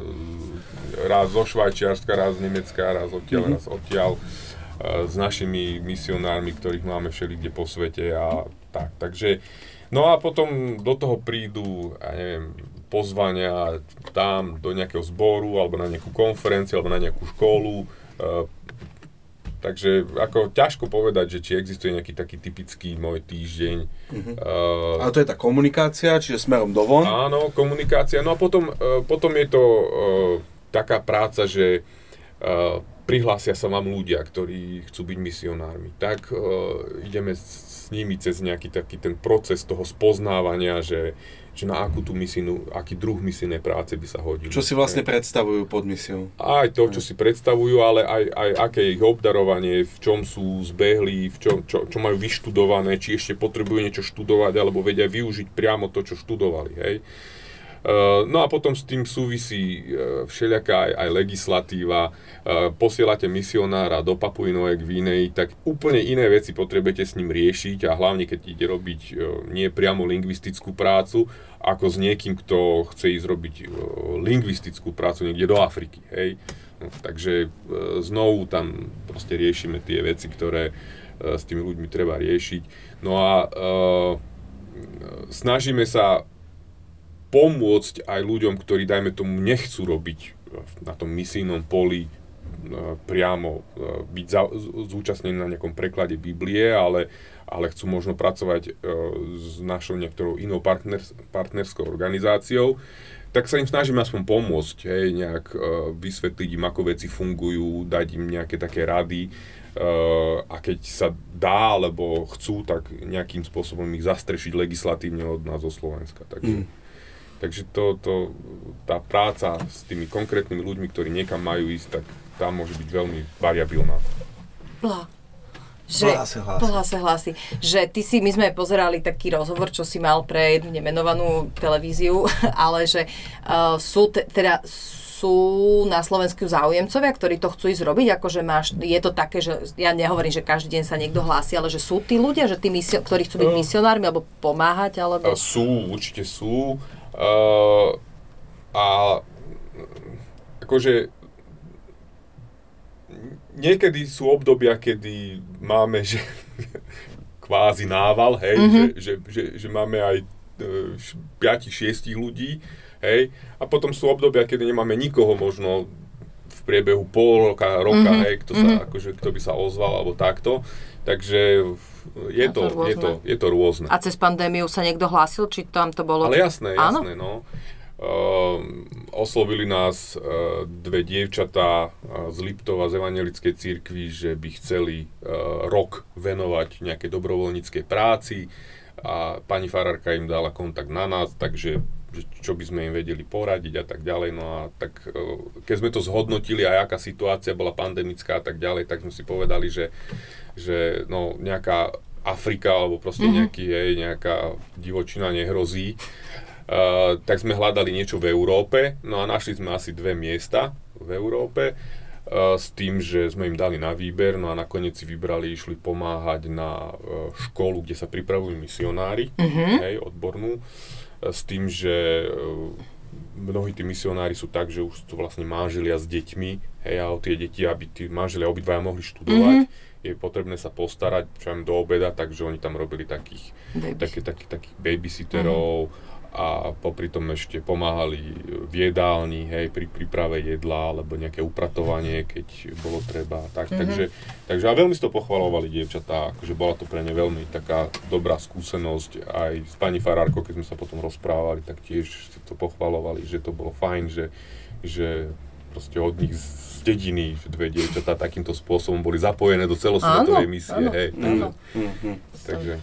[SPEAKER 3] raz zo Švajčiarska, raz z Nemecka, raz odtiaľ,
[SPEAKER 1] Mhm.
[SPEAKER 3] raz odtiaľ uh, s našimi misionármi, ktorých máme všelikde po svete a tak. Takže, no a potom do toho prídu, ja neviem, pozvania tam do nejakého zboru, alebo na nejakú konferenciu, alebo na nejakú školu. Takže ako ťažko povedať, že či existuje nejaký taký typický môj týždeň.
[SPEAKER 1] Mhm.
[SPEAKER 3] Uh,
[SPEAKER 1] A to je tá komunikácia, čiže smerom dovon.
[SPEAKER 3] Áno, komunikácia. No a potom, uh, potom je to uh, taká práca, že uh, prihlásia sa vám ľudia, ktorí chcú byť misionármi. Tak uh, ideme s, s nimi cez nejaký taký ten proces toho spoznávania, že, že na akú tú misínu, aký druh misijnej práce by sa hodil.
[SPEAKER 1] Čo si vlastne predstavujú pod misiou.
[SPEAKER 3] Aj to, čo si predstavujú, ale aj, aj aké je ich obdarovanie, v čom sú zbehli, v čom, čo, čo majú vyštudované, či ešte potrebujú niečo študovať, alebo vedia využiť priamo to, čo študovali. Hej. Uh, no a potom s tým súvisí uh, všelijaká aj, aj legislatíva. Uh, posielate misionára do Papuji Novej Gvineji, tak úplne iné veci potrebujete s ním riešiť a hlavne keď ide robiť nie priamo lingvistickú prácu, ako s niekým, kto chce ísť robiť lingvistickú prácu niekde do Afriky. Hej. No, takže znovu tam proste riešime tie veci, ktoré s tými ľuďmi treba riešiť. No a uh, snažíme sa pomôcť aj ľuďom, ktorí, dajme tomu, nechcú robiť na tom misijnom poli e, priamo e, byť za, zúčastnení na nejakom preklade Biblie, ale, ale chcú možno pracovať e, s našou niektorou inou partners, partnerskou organizáciou, tak sa im snažíme aspoň pomôcť, hej, nejak e, vysvetliť im, ako veci fungujú, dať im nejaké také rady, a keď sa dá, alebo chcú, tak nejakým spôsobom ich zastrešiť legislatívne od nás zo Slovenska. Takže,
[SPEAKER 1] Mm.
[SPEAKER 3] Takže to, to, tá práca s tými konkrétnymi ľuďmi, ktorí niekam majú ísť, tak tá môže byť veľmi variabilná.
[SPEAKER 2] Plá. Že,
[SPEAKER 1] Plá sa hlási.
[SPEAKER 2] Plá sa hlási. Že ty si, my sme pozerali taký rozhovor, čo si mal pre jednu nemenovanú televíziu, ale že uh, sú te, teda sú na Slovensku záujemcovia, ktorí to chcú ísť robiť, akože máš, je to také, že ja nehovorím, že každý deň sa niekto hlási, ale že sú tí ľudia, že tí misio, ktorí chcú byť
[SPEAKER 3] No.
[SPEAKER 2] misionármi alebo pomáhať, alebo...
[SPEAKER 3] Sú, určite sú. Uh, a akože niekedy sú obdobia, kedy máme, že kvázi nával, hej, mm-hmm. že, že, že, že máme aj 5-6 ľudí, hej, a potom sú obdobia, kedy nemáme nikoho možno v priebehu pol roka, roka,
[SPEAKER 2] Mhm,
[SPEAKER 3] mm-hmm. hej, kto, sa, akože, kto by sa ozval, alebo takto, takže je
[SPEAKER 2] to
[SPEAKER 3] to, je, to,
[SPEAKER 2] rôzne.
[SPEAKER 3] je to rôzne.
[SPEAKER 2] A cez pandémiu sa niekto hlásil, či tam to bolo...
[SPEAKER 3] Ale jasné,
[SPEAKER 2] Áno?
[SPEAKER 3] jasné, no. Uh, oslovili nás uh, dve dievčatá uh, z Liptova z Evangelickej církvy, že by chceli uh, rok venovať nejakej dobrovoľníckej práci a pani farárka im dala kontakt na nás, takže že čo by sme im vedeli poradiť a tak ďalej. No a tak uh, keď sme to zhodnotili aj aká situácia bola pandemická a tak ďalej, tak sme si povedali, že, že no, nejaká Afrika alebo proste mm-hmm. nejaký, hej, nejaká divočina nehrozí. Uh, tak sme hľadali niečo v Európe, no a našli sme asi dve miesta v Európe uh, s tým, že sme im dali na výber, no a nakoniec si vybrali, išli pomáhať na uh, školu, kde sa pripravujú misionári, hej, odbornú, uh, s tým, že uh, mnohí tí misionári sú tak, že už sú vlastne manželia s deťmi, hej, a o tie deti, aby tí manželia obidvaja mohli študovať, je potrebné sa postarať, čo do obeda, takže oni tam robili takých,
[SPEAKER 2] Baby.
[SPEAKER 3] také, také, takých babysitterov a popri tom ešte pomáhali v jedálni, hej, pri príprave jedla alebo nejaké upratovanie, keď bolo treba. Tak, takže, takže a veľmi si to pochvalovali dievčatá, akože bola to pre ne veľmi taká dobrá skúsenosť. Aj s pani Farárkou, keď sme sa potom rozprávali, tak tiež si to pochvalovali, že to bolo fajn, že, že proste od nich z dediny že dve dievčatá takýmto spôsobom boli zapojené do celosvetovej
[SPEAKER 2] Áno,
[SPEAKER 3] misie.
[SPEAKER 2] áno,
[SPEAKER 3] hej, takže,
[SPEAKER 2] áno.
[SPEAKER 1] Mhm.
[SPEAKER 3] takže,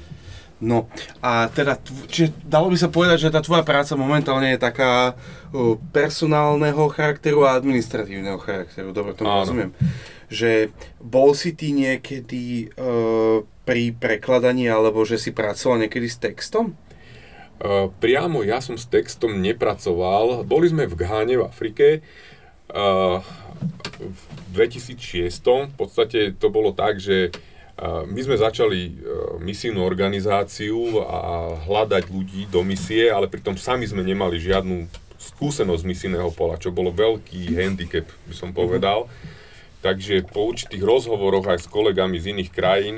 [SPEAKER 1] No a teda, čiže dalo by sa povedať, že tá tvoja práca momentálne je taká uh, personálneho charakteru a administratívneho charakteru, dobre tomu
[SPEAKER 3] Áno.
[SPEAKER 1] rozumiem. Že bol si ty niekedy uh, pri prekladaní, alebo že si pracoval niekedy s textom?
[SPEAKER 3] Uh, priamo ja som s textom nepracoval. Boli sme v Gháne v Afrike. Uh, v 2006 v podstate to bolo tak, že uh, my sme začali uh, misijnú organizáciu a hľadať ľudí do misie, ale pritom sami sme nemali žiadnu skúsenosť misijného pola, čo bolo veľký handicap, by som povedal. Takže po určitých rozhovoroch aj s kolegami z iných krajín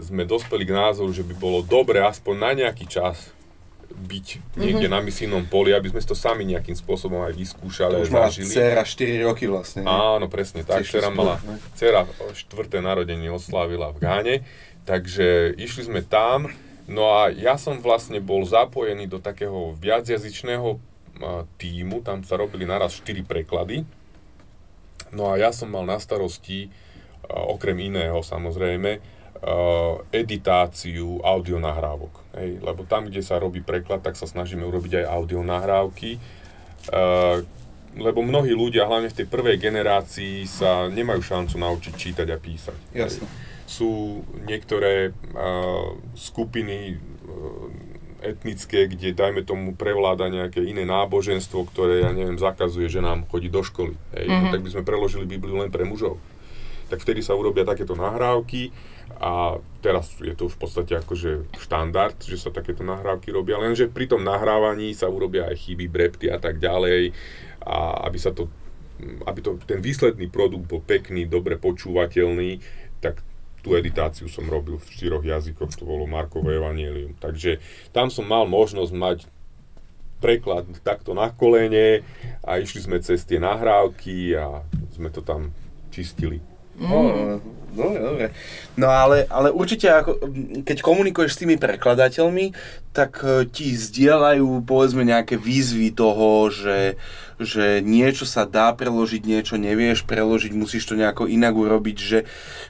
[SPEAKER 3] sme dospeli k názoru, že by bolo dobre aspoň na nejaký čas byť niekde mm-hmm. na misijnom poli, aby sme to sami nejakým spôsobom aj vyskúšali,
[SPEAKER 1] to už mala dcera 4 roky vlastne. Ne?
[SPEAKER 3] Áno, presne tak. Dcera mala, dcera štvrté narodenie oslávila v Gáne, takže išli sme tam, no a ja som vlastne bol zapojený do takého viacjazyčného týmu, tam sa robili naraz 4 preklady. No a ja som mal na starosti, okrem iného samozrejme, editáciu audionahrávok. Hej, lebo tam, kde sa robí preklad, tak sa snažíme urobiť aj audionahrávky. Lebo mnohí ľudia, hlavne v tej prvej generácii, sa nemajú šancu naučiť čítať a písať.
[SPEAKER 1] Jasne.
[SPEAKER 3] Sú niektoré skupiny etnické, kde dajme tomu prevláda nejaké iné náboženstvo, ktoré, ja neviem, zakazuje, že nám chodí do školy. Hej, mm-hmm. no, tak by sme preložili Bibliu len pre mužov. Tak vtedy sa urobia takéto nahrávky a teraz je to už v podstate akože štandard, že sa takéto nahrávky robia, lenže pri tom nahrávaní sa urobia aj chyby, brepty a tak ďalej a aby sa to aby to, ten výsledný produkt bol pekný, dobre počúvateľný, tak tú editáciu som robil v štyroch jazykoch, to bolo Markové Evangelium. Takže tam som mal možnosť mať preklad takto na kolene a išli sme cez tie nahrávky a sme to tam čistili.
[SPEAKER 1] Mm. dobre, dobre. No ale, ale určite, ako, keď komunikuješ s tými prekladateľmi, tak e, ti zdieľajú povedzme nejaké výzvy toho, že, že niečo sa dá preložiť, niečo nevieš preložiť, musíš to nejako inak urobiť, že,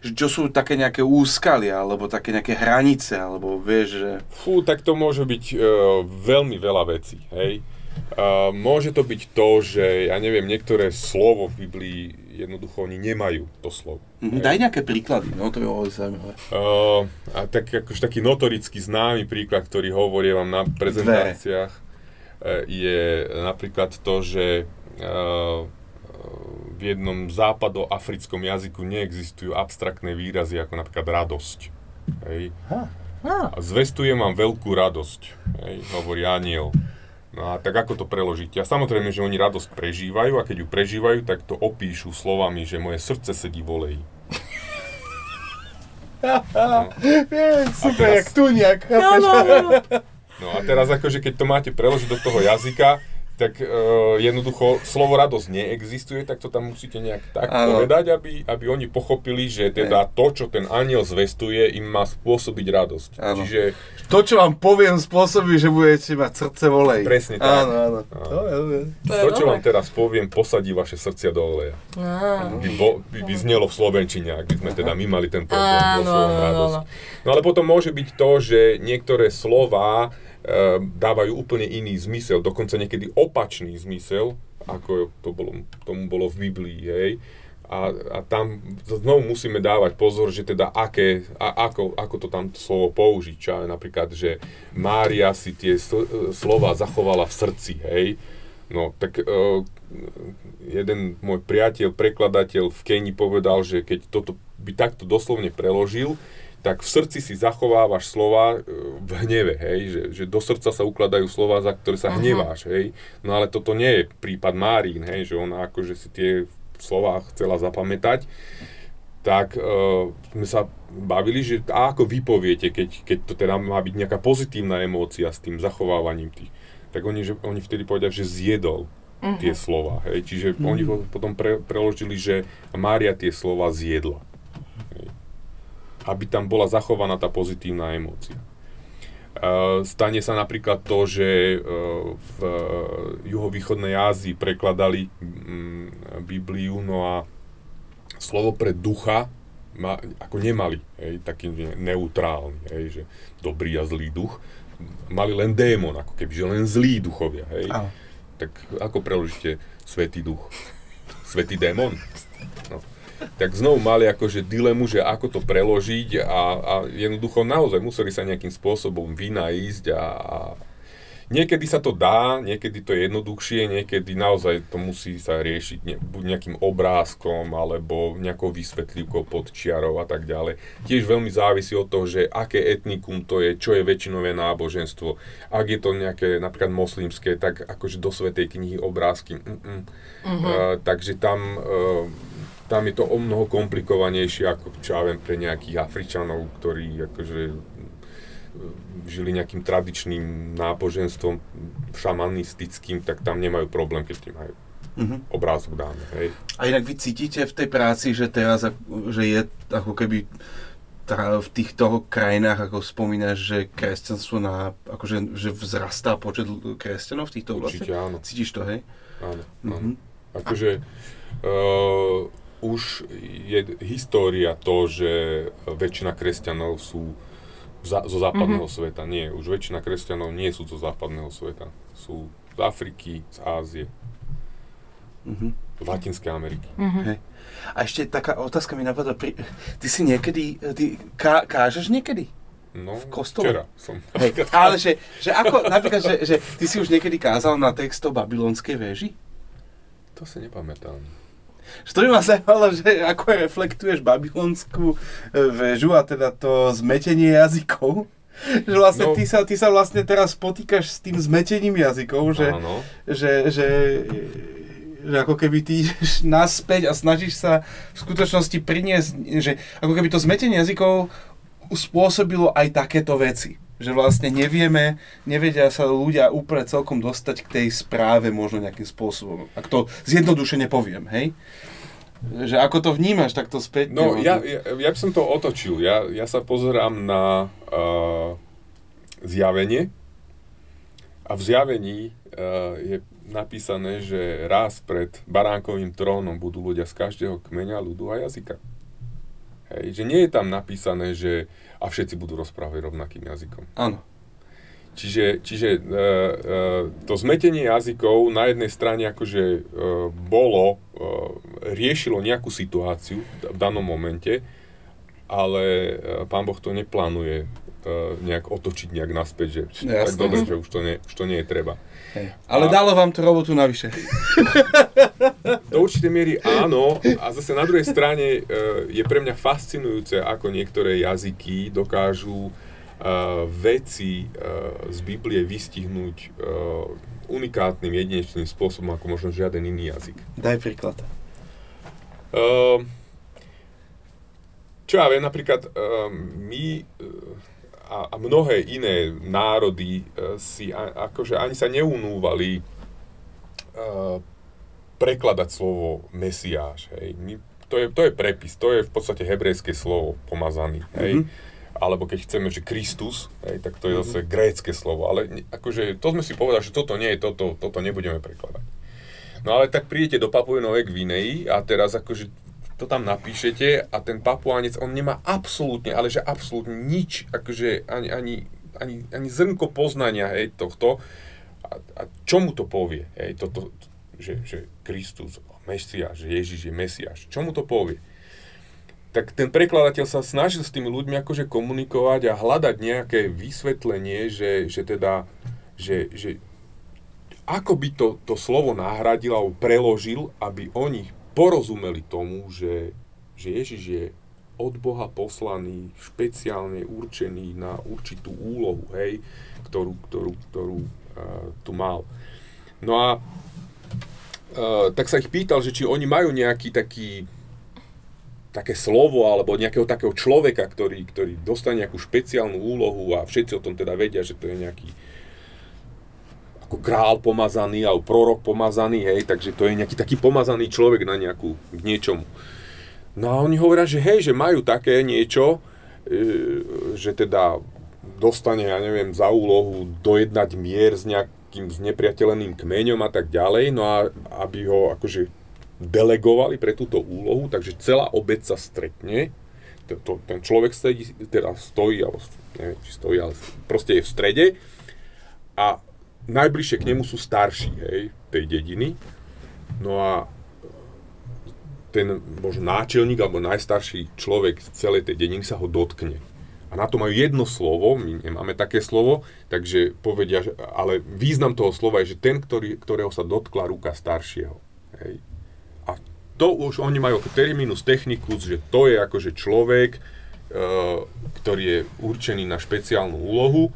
[SPEAKER 1] že čo sú také nejaké úskalia, alebo také nejaké hranice, alebo vieš, že...
[SPEAKER 3] Fú, tak to môže byť uh, veľmi veľa vecí, hej. Uh, môže to byť to, že, ja neviem, niektoré slovo v Biblii jednoducho oni nemajú to slovo.
[SPEAKER 1] Mm, daj nejaké príklady, no to bolo zaujímavé.
[SPEAKER 3] Uh, a tak akož taký notoricky známy príklad, ktorý hovorí vám na prezentáciách, uh, je napríklad to, že uh, v jednom západoafrickom jazyku neexistujú abstraktné výrazy ako napríklad radosť. Hej. Ha. A zvestujem vám veľkú radosť, hej, hovorí aniel. No a tak ako to preložiť? A samozrejme, že oni radosť prežívajú a keď ju prežívajú, tak to opíšu slovami, že moje srdce sedí v oleji.
[SPEAKER 1] No. super, teraz... jak tu nejak.
[SPEAKER 2] No, no, no.
[SPEAKER 3] no a teraz akože keď to máte preložiť do toho jazyka, tak uh, jednoducho slovo radosť neexistuje, tak to tam musíte nejak tak ano. povedať, aby, aby oni pochopili, že teda to, čo ten aniel zvestuje, im má spôsobiť radosť.
[SPEAKER 1] Ano. Čiže... To, čo vám poviem, spôsobí, že budete mať srdce volej.
[SPEAKER 3] Presne tak.
[SPEAKER 1] Áno, áno. To,
[SPEAKER 3] to, čo vám teraz poviem, posadí vaše srdcia do oleja. By, bo, by, by znelo v Slovenčine, ak by sme teda my mali ten problém vo radosť. No ale potom môže byť to, že niektoré slova dávajú úplne iný zmysel, dokonca niekedy opačný zmysel, ako to bolo, tomu bolo v Biblii, hej. A, a tam znovu musíme dávať pozor, že teda aké, a, ako, ako to tam slovo použiť. Čo napríklad, že Mária si tie sl- slova zachovala v srdci, hej. No, tak uh, jeden môj priateľ, prekladateľ v Keni povedal, že keď toto by takto doslovne preložil, tak v srdci si zachovávaš slova e, v hneve, hej, že, že do srdca sa ukladajú slova, za ktoré sa hneváš, hej. No ale toto nie je prípad Márín, hej, že ona akože si tie slova chcela zapamätať, tak uh, sme sa bavili, že a ako vy poviete, keď, keď to teda má byť nejaká pozitívna emócia s tým zachovávaním tých, tak oni, že, oni vtedy povedia, že zjedol uh-huh. tie slova, hej, čiže uh-huh. oni potom pre, preložili, že Mária tie slova zjedla aby tam bola zachovaná tá pozitívna emócia. Stane sa napríklad to, že e, v juhovýchodnej Ázii prekladali mm, Bibliu, no a slovo pre ducha ma, ako nemali, hej, taký neutrálny, hej, že dobrý a zlý duch. Mali len démon, ako keby, že len zlí duchovia. Hej. Tak ako preložíte svetý duch? Svetý démon? No. Tak znovu mali akože dilemu, že ako to preložiť a, a jednoducho naozaj museli sa nejakým spôsobom vynaísť a, a Niekedy sa to dá, niekedy to je jednoduchšie, niekedy naozaj to musí sa riešiť ne, buď nejakým obrázkom, alebo nejakou vysvetlivkou pod čiarou a tak ďalej. Tiež veľmi závisí od toho, že aké etnikum to je, čo je väčšinové náboženstvo. Ak je to nejaké napríklad moslimské, tak akože do Svetej knihy obrázky. Mm-mm. Uh-huh. Uh, takže tam... Uh, tam je to o mnoho komplikovanejšie ako, čo ja viem, pre nejakých Afričanov, ktorí akože žili nejakým tradičným náboženstvom šamanistickým, tak tam nemajú problém, keď ti majú uh-huh. obrázok dáme. Hej.
[SPEAKER 1] A inak vy cítite v tej práci, že teraz že je ako keby v týchto krajinách, ako spomínaš, že kresťanstvo na, akože, že vzrastá počet kresťanov v týchto
[SPEAKER 3] oblastiach? Určite áno.
[SPEAKER 1] Cítiš to, hej?
[SPEAKER 3] Áno, áno. Uh-huh. Akože uh, už je história to, že väčšina kresťanov sú za, zo západného mm-hmm. sveta. Nie, už väčšina kresťanov nie sú zo západného sveta. Sú z Afriky, z Ázie, mm-hmm. z Latinskej Ameriky.
[SPEAKER 1] Mm-hmm. Hej. A ešte taká otázka mi napadla. Pri, ty si niekedy, ty ká, kážeš niekedy?
[SPEAKER 3] No,
[SPEAKER 1] v kostole?
[SPEAKER 3] včera som.
[SPEAKER 1] Hej, ale že, že ako, napríklad, že, že ty si už niekedy kázal na text o babylonskej väži?
[SPEAKER 3] To si nepamätám.
[SPEAKER 1] Že to by ma zaujímalo, že ako reflektuješ babylonskú e, väžu a teda to zmetenie jazykov. Že vlastne no. ty, sa, ty sa vlastne teraz potýkaš s tým zmetením jazykov, že, že, že, že ako keby ty ideš naspäť a snažíš sa v skutočnosti priniesť, že ako keby to zmetenie jazykov spôsobilo aj takéto veci že vlastne nevieme, nevedia sa ľudia úplne celkom dostať k tej správe možno nejakým spôsobom. Ak to zjednodušene poviem, hej? Že ako to vnímaš takto späť?
[SPEAKER 3] No, ja, ja, ja by som to otočil. Ja, ja sa pozerám na uh, zjavenie a v zjavení uh, je napísané, že raz pred baránkovým trónom budú ľudia z každého kmeňa, ľudu a jazyka. Hej, že nie je tam napísané, že a všetci budú rozprávať rovnakým jazykom.
[SPEAKER 1] Áno.
[SPEAKER 3] Čiže, čiže e, e, to zmetenie jazykov na jednej strane akože e, bolo, e, riešilo nejakú situáciu v danom momente, ale e, pán Boh to neplánuje e, nejak otočiť nejak naspäť, že no, tak dobre, že už to, nie, už to nie je treba.
[SPEAKER 1] Hej. Ale a, dalo vám to robotu navyše.
[SPEAKER 3] Do určitej miery áno, a zase na druhej strane e, je pre mňa fascinujúce, ako niektoré jazyky dokážu uh, veci uh, z Biblie vystihnúť unikátnym, jedinečným spôsobom, ako možno žiaden iný jazyk.
[SPEAKER 1] Daj príklad.
[SPEAKER 3] Uh, čo ja viem, napríklad uh, my a, a mnohé iné národy uh, si a, akože ani sa neunúvali uh, prekladať slovo Mesiáš. Hej. My, to, je, to je prepis, to je v podstate hebrejské slovo pomazaný. Hej. Mm-hmm. Alebo keď chceme, že Kristus, hej, tak to je zase mm-hmm. grécke slovo. Ale akože to sme si povedali, že toto nie je toto, toto nebudeme prekladať. No ale tak prídete do Papuinovej Gvinei a teraz akože to tam napíšete a ten papuánec, on nemá absolútne, ale že absolútne nič, akože ani, ani, ani, ani zrnko poznania hej, tohto. A, a čo mu to povie? Hej, toto, že, že Kristus, Mesiáš, Ježiš je Mesiáš. Čo mu to povie? Tak ten prekladateľ sa snažil s tými ľuďmi akože komunikovať a hľadať nejaké vysvetlenie, že, že teda, že, že ako by to, to slovo nahradil alebo preložil, aby oni porozumeli tomu, že, že Ježiš je od Boha poslaný, špeciálne určený na určitú úlohu, hej, ktorú, ktorú, ktorú uh, tu mal. No a Uh, tak sa ich pýtal, že či oni majú nejaký taký také slovo alebo nejakého takého človeka, ktorý, ktorý dostane nejakú špeciálnu úlohu a všetci o tom teda vedia, že to je nejaký ako král pomazaný alebo prorok pomazaný, hej, takže to je nejaký taký pomazaný človek na nejakú, k niečomu. No a oni hovoria, že hej, že majú také niečo, e, že teda dostane, ja neviem, za úlohu dojednať mier s nejak, nejakým znepriateľeným kmeňom a tak ďalej, no a aby ho akože delegovali pre túto úlohu, takže celá obec sa stretne, to, ten človek sedí, teda stojí, alebo neviem, či stojí, ale proste je v strede. A najbližšie k nemu sú starší, hej, tej dediny, no a ten možno náčelník alebo najstarší človek z celej tej dediny sa ho dotkne. A na to majú jedno slovo, my nemáme také slovo, takže povedia, že, ale význam toho slova je, že ten, ktorý, ktorého sa dotkla ruka staršieho. Hej. A to už oni majú ako terminus technicus, že to je akože človek, e, ktorý je určený na špeciálnu úlohu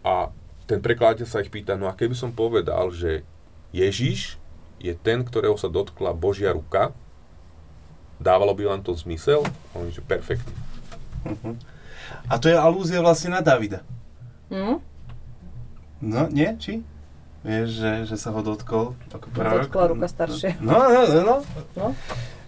[SPEAKER 3] a ten prekladateľ sa ich pýta, no a keby som povedal, že Ježiš je ten, ktorého sa dotkla Božia ruka, dávalo by vám to zmysel? On že perfektne.
[SPEAKER 1] Uh-huh. A to je alúzia vlastne na Davida.
[SPEAKER 2] Hm?
[SPEAKER 1] No, nie? Či? Vieš, že, že sa ho dotkol ako prorok?
[SPEAKER 2] Dotkla ruka staršia.
[SPEAKER 1] No, no, no, no.
[SPEAKER 2] No.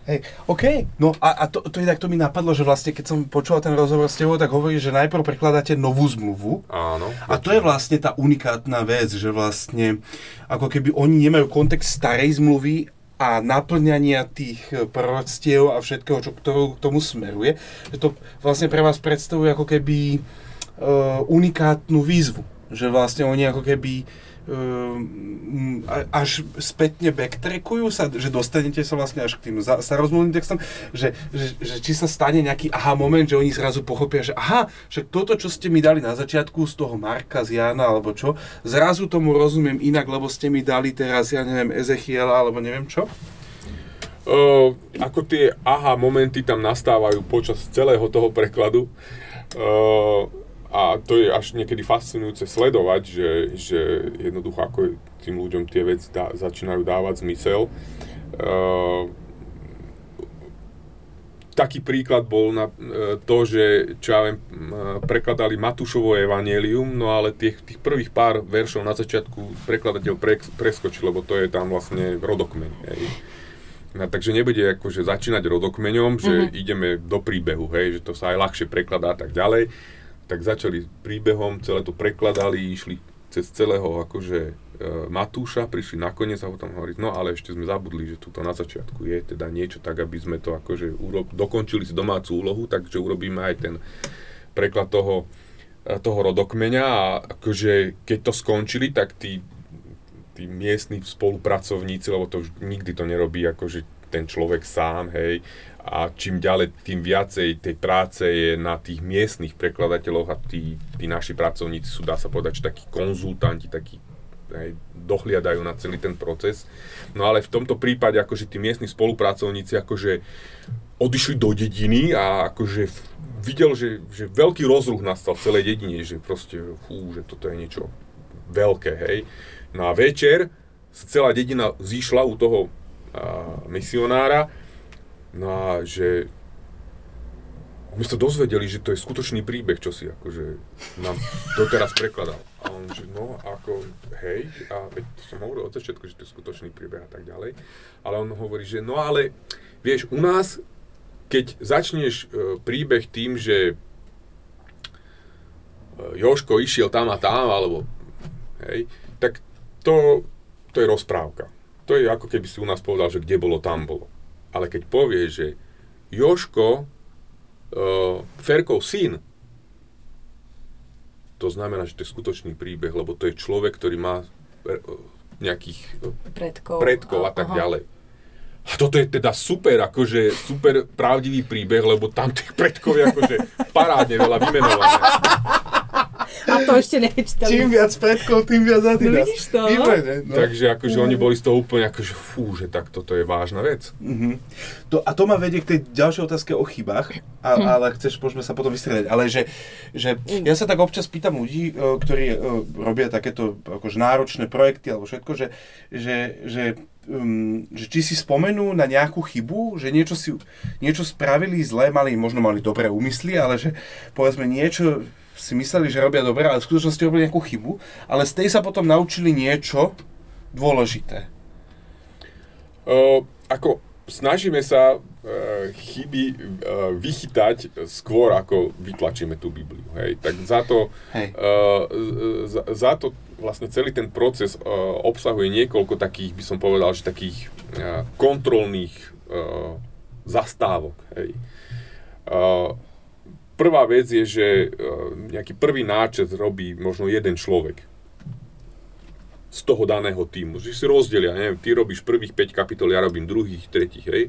[SPEAKER 1] Hej, OK. No a, a to, to inak to mi napadlo, že vlastne keď som počúval ten rozhovor s tebou, tak hovorí, že najprv prekladáte novú zmluvu.
[SPEAKER 3] Áno.
[SPEAKER 1] A to je vlastne tá unikátna vec, že vlastne ako keby oni nemajú kontext starej zmluvy a naplňania tých e, proroctiev a všetkého, čo k tomu, k tomu smeruje, že to vlastne pre vás predstavuje ako keby uh, unikátnu výzvu. Že vlastne oni ako keby um, až spätne backtrackujú sa, že dostanete sa vlastne až k tým starozmluvným textom, že, že, že či sa stane nejaký aha moment, že oni zrazu pochopia, že aha, že toto, čo ste mi dali na začiatku z toho Marka, z Jana alebo čo, zrazu tomu rozumiem inak, lebo ste mi dali teraz, ja neviem, Ezechiela alebo neviem čo?
[SPEAKER 3] Uh, ako tie aha momenty tam nastávajú počas celého toho prekladu. Uh, a to je až niekedy fascinujúce sledovať, že, že jednoducho ako tým ľuďom tie veci dá, začínajú dávať zmysel. Uh, taký príklad bol na uh, to, že čo ja viem, prekladali Matúšovo evanelium, no ale tých, tých prvých pár veršov na začiatku prekladateľ pre, preskočil, lebo to je tam vlastne rodokmeň. Hej. No, takže nebude akože začínať rodokmeňom, že mm-hmm. ideme do príbehu, hej, že to sa aj ľahšie prekladá a tak ďalej tak začali príbehom, celé to prekladali, išli cez celého akože e, Matúša, prišli nakoniec a potom hovoriť, no ale ešte sme zabudli, že tuto na začiatku je teda niečo tak, aby sme to akože urob, dokončili si domácu úlohu, takže urobíme aj ten preklad toho, e, toho rodokmeňa a akože keď to skončili, tak tí, tí miestni spolupracovníci, lebo to nikdy to nerobí akože ten človek sám, hej, a čím ďalej, tým viacej tej práce je na tých miestnych prekladateľoch a tí, tí naši pracovníci sú, dá sa povedať, takí konzultanti, takí aj, dohliadajú na celý ten proces. No ale v tomto prípade akože tí miestni spolupracovníci akože odišli do dediny a akože videl, že, že veľký rozruch nastal v celej dedine, že proste, fú, že toto je niečo veľké, hej. No a večer sa celá dedina zišla u toho a, misionára No a že my sa dozvedeli, že to je skutočný príbeh, čo si akože nám doteraz prekladal. A on, že no, ako, hej, a veď to som hovoril od začiatku, že to je skutočný príbeh a tak ďalej. Ale on hovorí, že no ale, vieš, u nás, keď začneš e, príbeh tým, že e, Joško išiel tam a tam, alebo, hej, tak to, to je rozprávka. To je ako keby si u nás povedal, že kde bolo, tam bolo. Ale keď povie, že Joško, uh, Ferkov syn, to znamená, že to je skutočný príbeh, lebo to je človek, ktorý má uh, nejakých
[SPEAKER 2] predkov,
[SPEAKER 3] predkov a tak aha. ďalej. A toto je teda super, akože super pravdivý príbeh, lebo tam tých predkov je akože parádne veľa vymenované.
[SPEAKER 2] A to ešte nečítali.
[SPEAKER 1] Čím viac predkov, tým viac Adidas.
[SPEAKER 2] No vidíš to?
[SPEAKER 1] Výborné, no.
[SPEAKER 3] Takže akože oni boli z toho úplne akože fú, že tak toto je vážna vec.
[SPEAKER 1] Uh-huh. To, a to ma vedie k tej ďalšej otázke o chybách, a, hm. ale chceš, môžeme sa potom vystrieľať. Ale že, že ja sa tak občas pýtam ľudí, e, ktorí e, robia takéto akože náročné projekty alebo všetko, že, že, že um, že či si spomenú na nejakú chybu, že niečo, si, niečo spravili zle, mali, možno mali dobré úmysly, ale že povedzme niečo si mysleli, že robia dobre, ale v skutočnosti robili nejakú chybu, ale z tej sa potom naučili niečo dôležité.
[SPEAKER 3] Uh, ako snažíme sa uh, chyby uh, vychytať skôr, ako vytlačíme tú Bibliu. Hej. Tak za to, hej. Uh, za, za to vlastne celý ten proces uh, obsahuje niekoľko takých, by som povedal, že takých uh, kontrolných uh, zastávok. Hej. Uh, prvá vec je, že e, nejaký prvý náčet robí možno jeden človek. z toho daného týmu. Že si rozdelia, neviem, ty robíš prvých 5 kapitol, ja robím druhých, tretích, hej.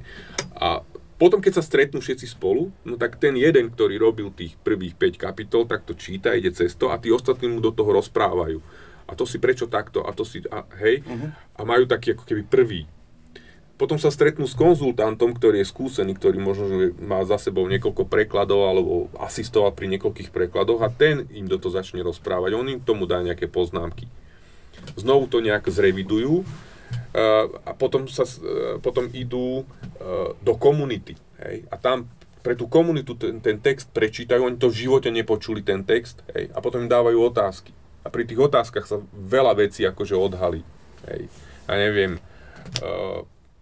[SPEAKER 3] A potom, keď sa stretnú všetci spolu, no tak ten jeden, ktorý robil tých prvých 5 kapitol, tak to číta, ide cez to a tí ostatní mu do toho rozprávajú. A to si prečo takto, a to si, a, hej, uh-huh. a majú taký ako keby prvý. Potom sa stretnú s konzultantom, ktorý je skúsený, ktorý možno má za sebou niekoľko prekladov alebo asistoval pri niekoľkých prekladoch a ten im do toho začne rozprávať. On im tomu dá nejaké poznámky. Znovu to nejak zrevidujú a potom, sa, e, potom idú e, do komunity. Hej? A tam pre tú komunitu ten, ten text prečítajú, oni to v živote nepočuli, ten text, hej? a potom im dávajú otázky. A pri tých otázkach sa veľa vecí akože odhalí. Hej? Ja neviem,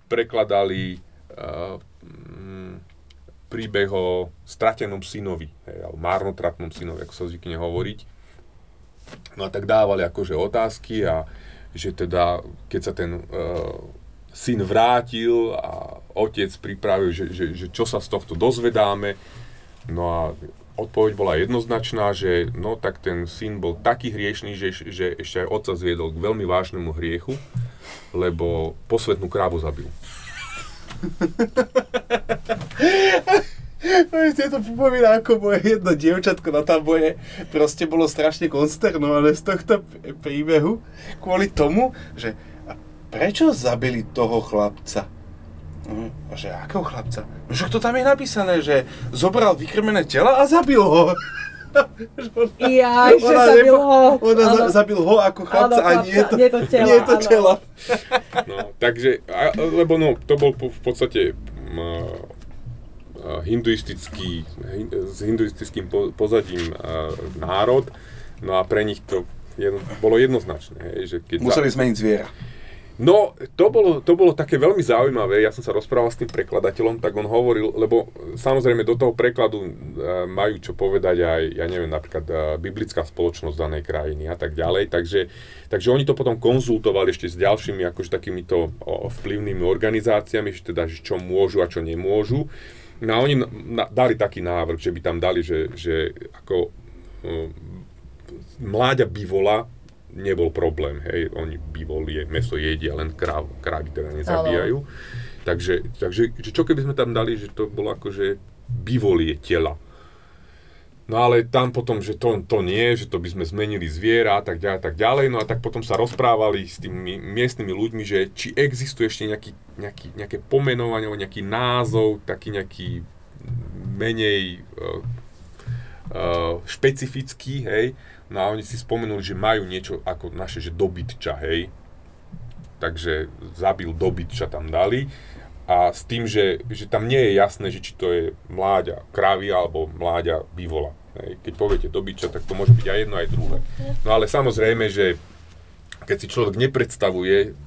[SPEAKER 3] prekladali uh, príbeh o stratenom synovi, hej, alebo marnotratnom synovi, ako sa zvykne hovoriť. No a tak dávali akože otázky a že teda, keď sa ten uh, syn vrátil a otec pripravil, že, že, že čo sa z tohto dozvedáme, no a odpoveď bola jednoznačná, že no tak ten syn bol taký hriešný, že, že ešte aj otca zviedol k veľmi vážnemu hriechu, lebo posvetnú krávu zabil.
[SPEAKER 1] Mne to pripomína, ako moje jedno dievčatko na tamboje proste bolo strašne konsternované z tohto príbehu kvôli tomu, že prečo zabili toho chlapca? Uh, a že akého chlapca? No však to tam je napísané, že zobral vykrmené tela a zabil ho.
[SPEAKER 2] Ja, že zabil nepo, ho.
[SPEAKER 1] Ona ano. zabil ho ako chlapca ano, a nie to, nie to tela. Nie to tela.
[SPEAKER 3] No, takže, a, lebo no, to bol v podstate hinduistický, s hinduistickým pozadím národ, no a pre nich to jedno, bolo jednoznačné. Hej, že keď
[SPEAKER 1] Museli za... zmeniť zviera.
[SPEAKER 3] No, to bolo, to bolo také veľmi zaujímavé. Ja som sa rozprával s tým prekladateľom, tak on hovoril, lebo samozrejme do toho prekladu majú čo povedať aj, ja neviem, napríklad biblická spoločnosť danej krajiny a tak ďalej. Takže, takže oni to potom konzultovali ešte s ďalšími akože takýmito vplyvnými organizáciami, že teda, že čo môžu a čo nemôžu. No a oni dali taký návrh, že by tam dali, že, že ako mláďa bivola nebol problém, hej, oni bivol je, meso jedia, len kráv, krávy teda nezabíjajú. Takže, takže že čo keby sme tam dali, že to bolo ako, že bivolie tela. No ale tam potom, že to, to nie, že to by sme zmenili zviera a tak ďalej, tak ďalej. No a tak potom sa rozprávali s tými miestnymi ľuďmi, že či existuje ešte nejaký, nejaký, nejaké pomenovanie, nejaký názov, taký nejaký menej uh, uh, špecifický, hej. No a oni si spomenuli, že majú niečo ako naše, že dobytča, hej. Takže zabil dobytča tam dali a s tým, že, že tam nie je jasné, že či to je mláďa krávy alebo mláďa bivola. Hej. Keď poviete dobyča, tak to môže byť aj jedno, aj druhé. No ale samozrejme, že keď si človek nepredstavuje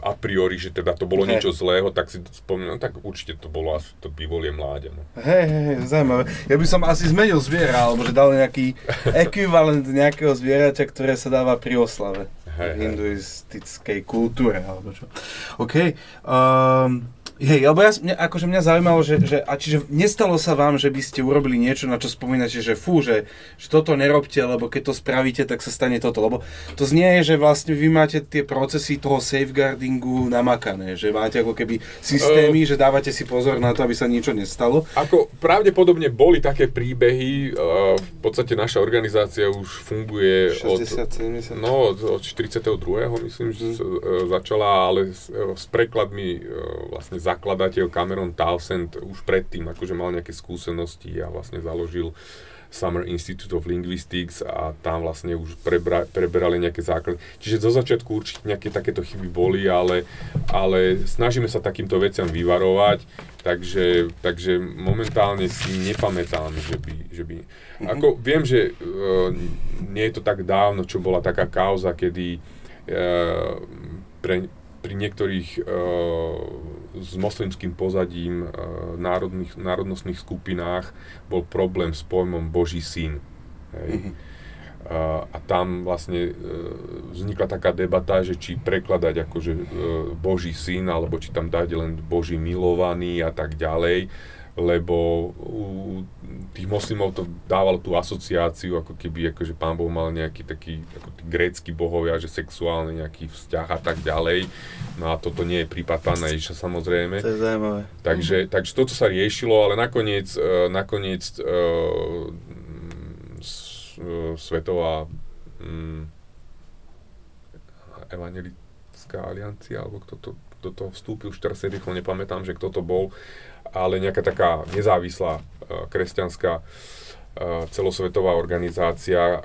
[SPEAKER 3] a priori, že teda to bolo hey. niečo zlého, tak si spomínam, no, tak určite to bolo asi to bivolie mláďa. No.
[SPEAKER 1] Hej, hej, hej, zaujímavé. Ja by som asi zmenil zviera, alebo že dal nejaký ekvivalent nejakého zvieraťa, ktoré sa dáva pri oslave. Hey, v hinduistickej kultúre, alebo čo. OK. Um, Hej, lebo ja, mňa, akože mňa zaujímalo, že, že, a čiže nestalo sa vám, že by ste urobili niečo, na čo spomínate, že fú, že, že toto nerobte, lebo keď to spravíte, tak sa stane toto. Lebo to znie je, že vlastne vy máte tie procesy toho safeguardingu namakané, že máte ako keby systémy, uh, že dávate si pozor na to, aby sa niečo nestalo.
[SPEAKER 3] Ako pravdepodobne boli také príbehy, uh, v podstate naša organizácia už funguje
[SPEAKER 1] 60, od, 70.
[SPEAKER 3] No, od 42. myslím, že uh, začala, ale s, uh, s prekladmi uh, vlastne zakladateľ Cameron Townsend už predtým akože mal nejaké skúsenosti a vlastne založil Summer Institute of Linguistics a tam vlastne už prebra, preberali nejaké základy. Čiže zo začiatku určite nejaké takéto chyby boli, ale, ale snažíme sa takýmto veciam vyvarovať, takže, takže momentálne si nepamätám, že by... Že by mm-hmm. Ako viem, že uh, nie je to tak dávno, čo bola taká kauza, kedy uh, pre, pri niektorých uh, s moslimským pozadím e, národných, národnostných skupinách bol problém s pojmom Boží syn. Hej. Mm-hmm. A, a tam vlastne e, vznikla taká debata, že či prekladať akože e, Boží syn, alebo či tam dať len Boží milovaný a tak ďalej. Lebo u tých moslimov to dávalo tú asociáciu, ako keby akože pán Boh mal nejaký taký ako tí grécky bohovia, že sexuálny nejaký vzťah a tak ďalej. No a toto nie je prípad pána Ježiša samozrejme.
[SPEAKER 1] To je zaujímavé.
[SPEAKER 3] Takže, takže toto sa riešilo, ale nakoniec, uh, nakoniec uh, s, uh, Svetová um, evangelická aliancia, alebo kto to, do toho vstúpil, už teraz si rýchlo nepamätám, že kto to bol, ale nejaká taká nezávislá uh, kresťanská uh, celosvetová organizácia uh,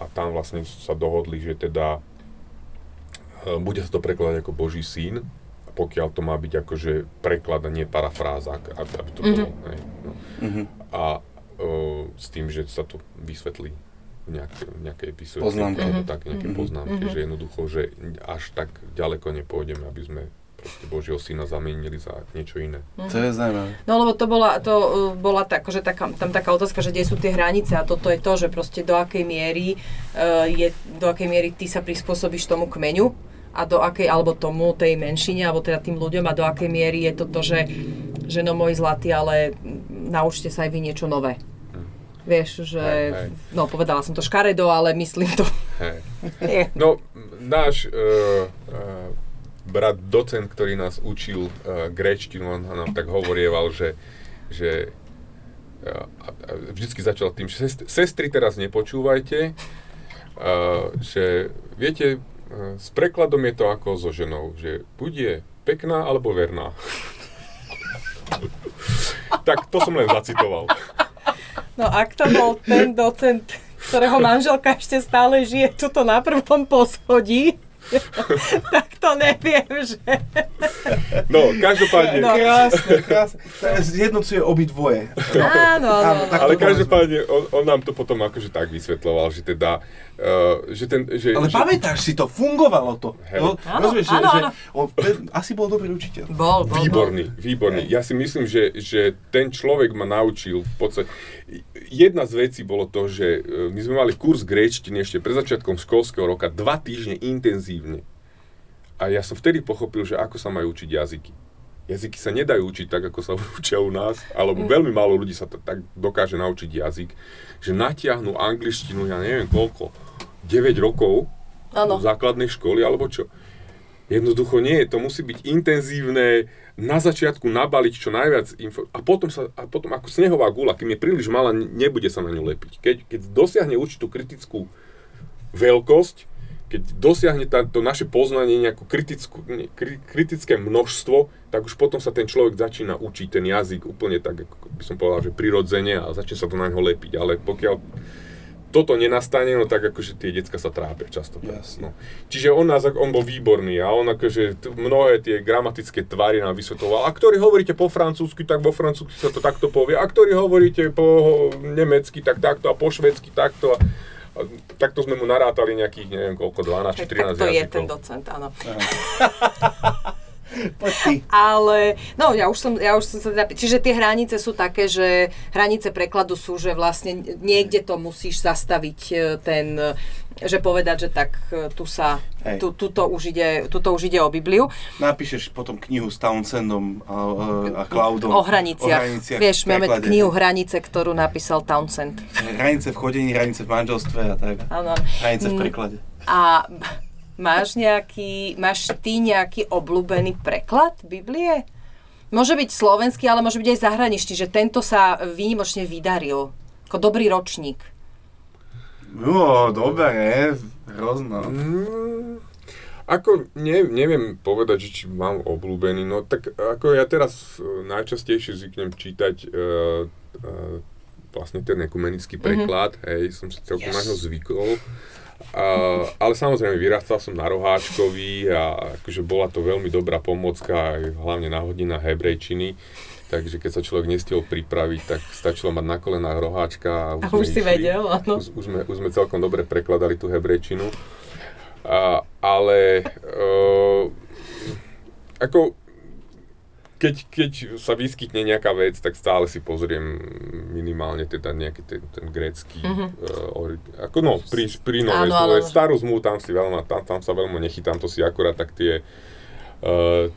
[SPEAKER 3] a tam vlastne sa dohodli, že teda uh, bude sa to prekladať ako Boží syn, pokiaľ to má byť akože preklad a nie parafráza, aby, aby to mm-hmm. bolo. Hej, no. mm-hmm. A uh, s tým, že sa to vysvetlí v písovke,
[SPEAKER 1] poznámke.
[SPEAKER 3] alebo tak, nejaké mm-hmm. poznámke,
[SPEAKER 2] Mhm.
[SPEAKER 3] že jednoducho, že až tak ďaleko nepôjdeme, aby sme proste Božieho syna zamenili za niečo iné.
[SPEAKER 1] To je zaujímavé.
[SPEAKER 2] No lebo to bola, to uh, bola tak, že taká, tam taká otázka, že kde sú tie hranice a toto je to, že proste do akej miery uh, je, do akej miery ty sa prispôsobíš tomu kmeňu a do akej, alebo tomu, tej menšine, alebo teda tým ľuďom a do akej miery je to to, že, že no môj zlatý, ale mm, naučte sa aj vy niečo nové. Vieš, že,
[SPEAKER 3] Hej, hej.
[SPEAKER 2] no povedala som to škaredo, ale myslím to.
[SPEAKER 3] Hej. No, náš uh, uh, brat docent, ktorý nás učil uh, gréčtinu, on nám tak hovorieval, že, že uh, a, vždycky začal tým, že sest, sestry teraz nepočúvajte, uh, že viete, uh, s prekladom je to ako so ženou, že buď je pekná alebo verná. tak to som len zacitoval.
[SPEAKER 2] No ak to bol ten docent, ktorého manželka ešte stále žije tuto na prvom poschodí, tak to neviem, že...
[SPEAKER 3] No, každopádne,
[SPEAKER 2] No.
[SPEAKER 1] Krásne, krásne. To Zjednocuje obidvoje.
[SPEAKER 2] Áno, áno.
[SPEAKER 1] Áno, tak
[SPEAKER 3] Ale každopádne, on, on nám to potom akože tak vysvetloval, že teda, uh, že ten, že,
[SPEAKER 1] Ale
[SPEAKER 3] že,
[SPEAKER 1] pamätáš si to, fungovalo to.
[SPEAKER 3] Hej.
[SPEAKER 1] No,
[SPEAKER 2] Áno,
[SPEAKER 1] rozumieš, že,
[SPEAKER 2] áno,
[SPEAKER 1] že
[SPEAKER 2] áno.
[SPEAKER 1] on, ten, asi bol dobrý učiteľ.
[SPEAKER 2] Bol, bol,
[SPEAKER 3] Výborný, výborný. Ja si myslím, že, že ten človek ma naučil v podstate... Jedna z vecí bolo to, že e, my sme mali kurz gréčtiny ešte pred začiatkom školského roka, dva týždne intenzívne. A ja som vtedy pochopil, že ako sa majú učiť jazyky. Jazyky sa nedajú učiť tak, ako sa učia u nás, alebo veľmi málo ľudí sa to tak dokáže naučiť jazyk, že natiahnu angličtinu, ja neviem koľko, 9 rokov
[SPEAKER 2] Áno.
[SPEAKER 3] v základnej školy, alebo čo. Jednoducho nie, to musí byť intenzívne, na začiatku nabaliť čo najviac info a potom, sa, a potom ako snehová gula, kým je príliš malá, ne- nebude sa na ňu lepiť. Keď, keď dosiahne určitú kritickú veľkosť, keď dosiahne tá, to naše poznanie nejakú kritickú, nie, kri, kritické množstvo, tak už potom sa ten človek začína učiť ten jazyk úplne tak, ako by som povedal, že prirodzene a začne sa to na ňo lepiť. Ale pokiaľ toto nenastane, no tak akože tie decka sa trápia často.
[SPEAKER 1] Jasne.
[SPEAKER 3] No. Čiže on, nás, on bol výborný a on akože t- mnohé tie gramatické tvary nám vysvetoval. A ktorí hovoríte po francúzsky, tak vo francúzsky sa to takto povie. A ktorí hovoríte po nemecky, tak takto a po švedsky takto. A, a takto sme mu narátali nejakých, neviem koľko, 12 či
[SPEAKER 2] Tak,
[SPEAKER 3] 13
[SPEAKER 2] tak to je ten docent, áno. Ale, no ja už som, ja už som sa teda, čiže tie hranice sú také, že hranice prekladu sú, že vlastne niekde to musíš zastaviť e, ten, e, že povedať, že tak e, tu sa,
[SPEAKER 1] Hej.
[SPEAKER 2] tu, tuto, už ide, tuto už ide o Bibliu.
[SPEAKER 1] Napíšeš potom knihu s Townsendom a, a Cloudom.
[SPEAKER 2] O hraniciach.
[SPEAKER 1] O hraniciach
[SPEAKER 2] Vieš, máme knihu Hranice, ktorú napísal Townsend.
[SPEAKER 1] Hranice v chodení, hranice v manželstve a tak.
[SPEAKER 2] Áno. áno.
[SPEAKER 1] Hranice v
[SPEAKER 2] Mm,
[SPEAKER 1] preklade.
[SPEAKER 2] A máš nejaký, máš ty nejaký obľúbený preklad Biblie? Môže byť slovenský, ale môže byť aj zahraničný, že tento sa výnimočne vydaril. Ako dobrý ročník.
[SPEAKER 1] Jo, dobre, hrozno.
[SPEAKER 3] Mm, ako ne, neviem povedať, že či mám obľúbený, no tak ako ja teraz e, najčastejšie zvyknem čítať e, e, vlastne ten ekumenický preklad, hej, som si celkom
[SPEAKER 1] Yes.
[SPEAKER 3] na ňo zvykol. Ale samozrejme vyrastal som na Roháčkovi a akože bola to veľmi dobrá pomocka, hlavne na hodinách hebrejčiny. Takže keď sa človek nestihol pripraviť, tak stačilo mať na kolenách roháčka a už,
[SPEAKER 2] A už si
[SPEAKER 3] išli.
[SPEAKER 2] vedel, áno.
[SPEAKER 3] Už, už, sme, už sme celkom dobre prekladali tú hebrejčinu. A, ale uh, ako keď, keď sa vyskytne nejaká vec, tak stále si pozriem minimálne teda nejaký ten, ten grécky, mm-hmm. uh, ako no, pri, pri novej
[SPEAKER 2] Áno, áno.
[SPEAKER 3] Starú zmluvu tam si veľmi, tam, tam sa veľmi nechytám, to si akurát tak tie